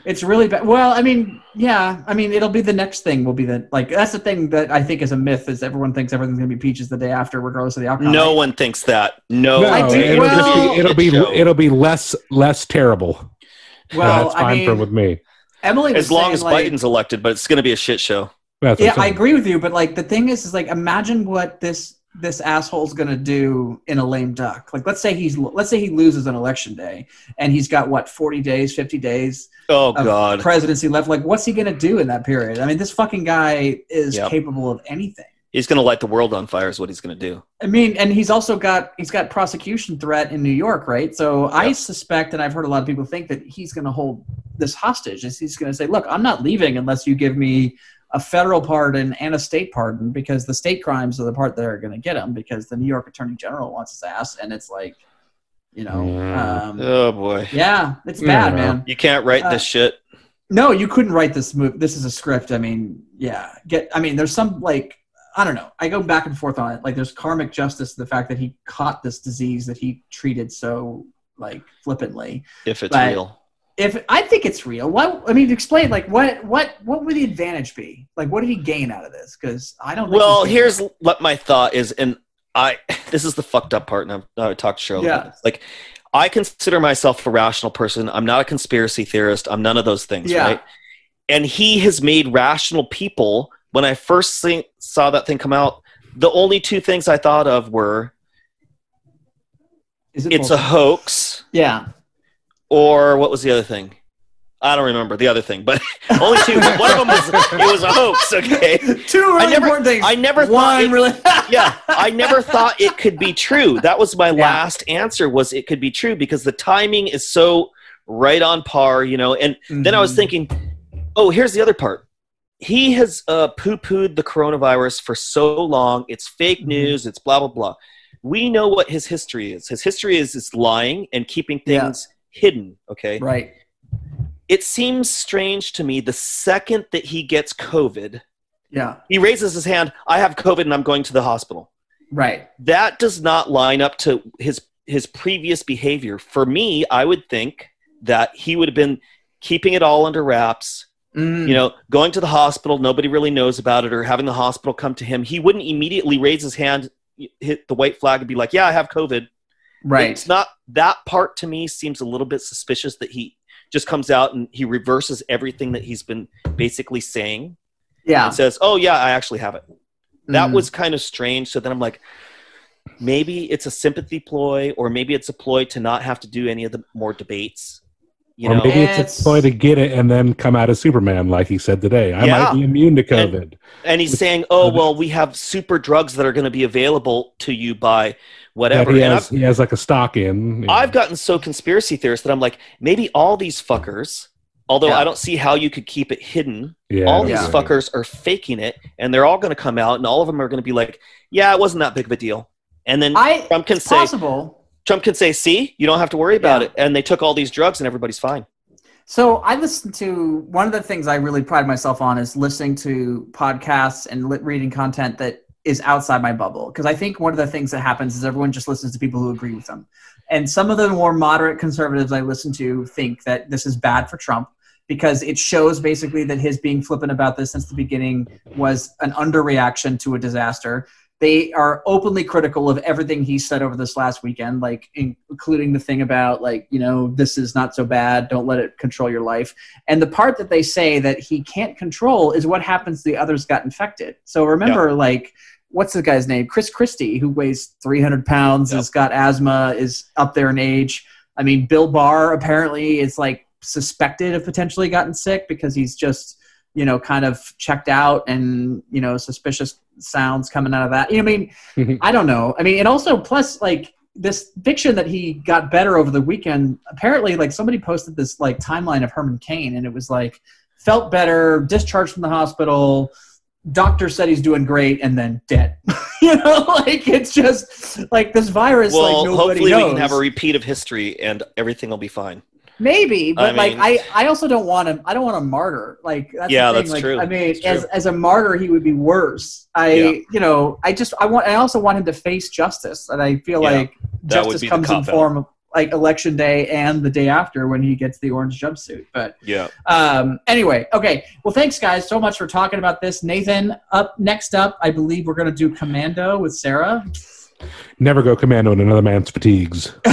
It's really bad. Well, I mean, yeah, I mean, it'll be the next thing. Will be the like that's the thing that I think is a myth is everyone thinks everything's gonna be peaches the day after, regardless of the outcome. No one thinks that. No, No, I do- it'll, just well- be, it'll be Show. it'll be less less terrible. Well, that's fine I mean, for with me. Emily as long saying, as like, Biden's elected, but it's going to be a shit show. Yeah, I'm I saying. agree with you, but like the thing is, is like imagine what this this asshole's gonna do in a lame duck. Like, let's say he's let's say he loses on election day, and he's got what forty days, fifty days Oh God. presidency left. Like, what's he gonna do in that period? I mean, this fucking guy is Yep. capable of anything. He's going to light the world on fire. Is what he's going to do. I mean, and he's also got he's got prosecution threat in New York, right? So I suspect, and I've heard a lot of people think that he's going to hold this hostage. Is he's going to say, "Look, I'm not leaving unless you give me a federal pardon and a state pardon, because the state crimes are the part that are going to get him, because the New York Attorney General wants his ass, and it's like, you know, Yeah. um, Oh boy. yeah, it's Yeah. bad, man. You can't write Uh, this shit. No, you couldn't write this movie. This is a script. I mean, yeah. Get. I mean, there's some like I don't know. I go back and forth on it. Like, there's karmic justice to the fact that he caught this disease that he treated so like flippantly. If it's but- real. If I think it's real, what I mean, explain like what what what would the advantage be? Like, what did he gain out of this? Because I don't. Well, here's what my thought is, and I this is the fucked up part, and I've, I talked to Cheryl. Yeah. Like, I consider myself a rational person. I'm not a conspiracy theorist. I'm none of those things, Yeah. right? And he has made rational people. When I first saw that thing come out, the only two things I thought of were Is it it's a hoax, yeah. Or what was the other thing? I don't remember the other thing, but only two. One of them was it was a hoax. Okay, Two really never- important things. I never thought One it- really. yeah i never thought it could be true that was my Yeah. last answer was it could be true because the timing is so right on par you know and then i was Mhm. thinking oh here's the other part he has uh, poo-pooed the coronavirus for so long it's fake Mhm. news it's blah blah blah we know what his history is his history is is lying and keeping Yeah. Hidden okay right. it seems strange to me the second that he gets covid Yeah. he raises his hand i have covid and i'm going to the hospital Right. that does not line up to his his previous behavior. For me, I would think that he would have been keeping it all under wraps, Mm. You know, going to the hospital, nobody really knows about it, or having the hospital come to him, he wouldn't immediately raise his hand, hit the white flag, and be like, "Yeah, I have COVID." right. It's not that part to me seems a little bit suspicious that he just comes out and he reverses everything that he's been basically saying Yeah. and says, "Oh yeah, I actually have it." That Mm. was kind of strange. So then I'm like, maybe it's a sympathy ploy, or maybe it's a ploy to not have to do any of the more debates. You or know, maybe It's- it's a ploy to get it and then come out as Superman, like he said today. I Yeah. might be immune to COVID. and he's saying, "Oh well, we have super drugs that are going to be available to you by that whatever." he has, he has like a stock in. you know. I've gotten so conspiracy theorist that I'm like, maybe all these fuckers. Although Yeah. I don't see how you could keep it hidden, yeah, all these don't fuckers are faking it, and they're all going to come out, and all of them are going to be like, "Yeah, it wasn't that big of a deal." And then I Trump can say, possible. Trump can say, "See, you don't have to worry about Yeah. it," and they took all these drugs, and everybody's fine. So I listen to one of the things I really pride myself on is listening to podcasts and lit reading content that is outside my bubble because I think one of the things that happens is everyone just listens to people who agree with them. And some of the more moderate conservatives I listen to think that this is bad for Trump because it shows basically that his being flippant about this since the beginning was an underreaction to a disaster. They are openly critical of everything he said over this last weekend, like including the thing about like, you know, this is not so bad, don't let it control your life. And the part that they say that he can't control is what happens to the others got infected. So remember, like, what's the guy's name? Chris Christie, who weighs 300 pounds, Yep. has got asthma, is up there in age. I mean, Bill Barr apparently is like suspected of potentially gotten sick because he's just, you know, kind of checked out and, you know, suspicious sounds coming out of that. You know, I mean, I don't know. I mean, and also plus like this fiction that he got better over the weekend. Apparently, like somebody posted this like timeline of Herman Cain, and it was like felt better, discharged from the hospital. Doctor said he's doing great, and then dead. you know, like it's just like this virus. well, like nobody hopefully knows. we can have a repeat of history, and everything will be fine. Maybe, but I like mean- I, I also don't want him. I don't want a martyr. Like that's the Yeah, thing. that's like, true. I mean, It's as as a martyr, he would be worse. I, Yeah. you know, I just I want. I also want him to face justice, and I feel Yeah, like justice comes in form of like election day and the day after when he gets the orange jumpsuit. But Yeah. um, anyway, okay. Well, thanks guys so much for talking about this. Nathan, up next up, I believe we're gonna do Commando with Sarah. Never go commando in another man's fatigues.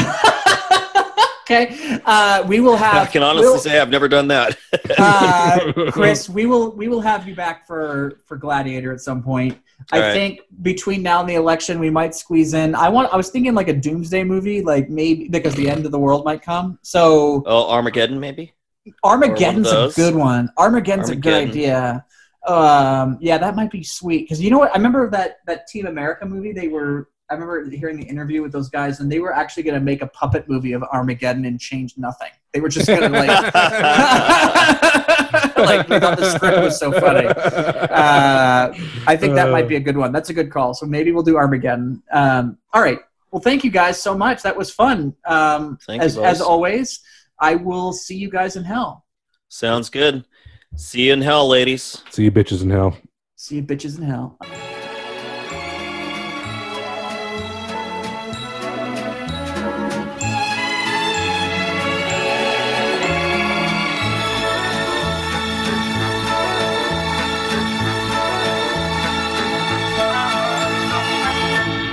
Okay, uh, we will have. I can honestly we'll- say I've never done that. uh, Chris, we will we will have you back for for Gladiator at some point. I All right. think between now and the election, we might squeeze in. I want. I was thinking like a Doomsday movie, like maybe because the end of the world might come. So oh, Armageddon, maybe. Armageddon's a good one. Armageddon's a good idea. Um, yeah, that might be sweet because you know what? I remember that that Team America movie. They were. I remember hearing the interview with those guys, and they were actually going to make a puppet movie of Armageddon and change nothing. They were just going to like. like they thought the script was so funny. Uh, I think that might be a good one. That's a good call. So maybe we'll do Armageddon. Um, all right. Well, thank you guys so much. That was fun. Um, Thank you, as as always, I will see you guys in hell. Sounds good. See you in hell, ladies. See you bitches in hell. See you bitches in hell.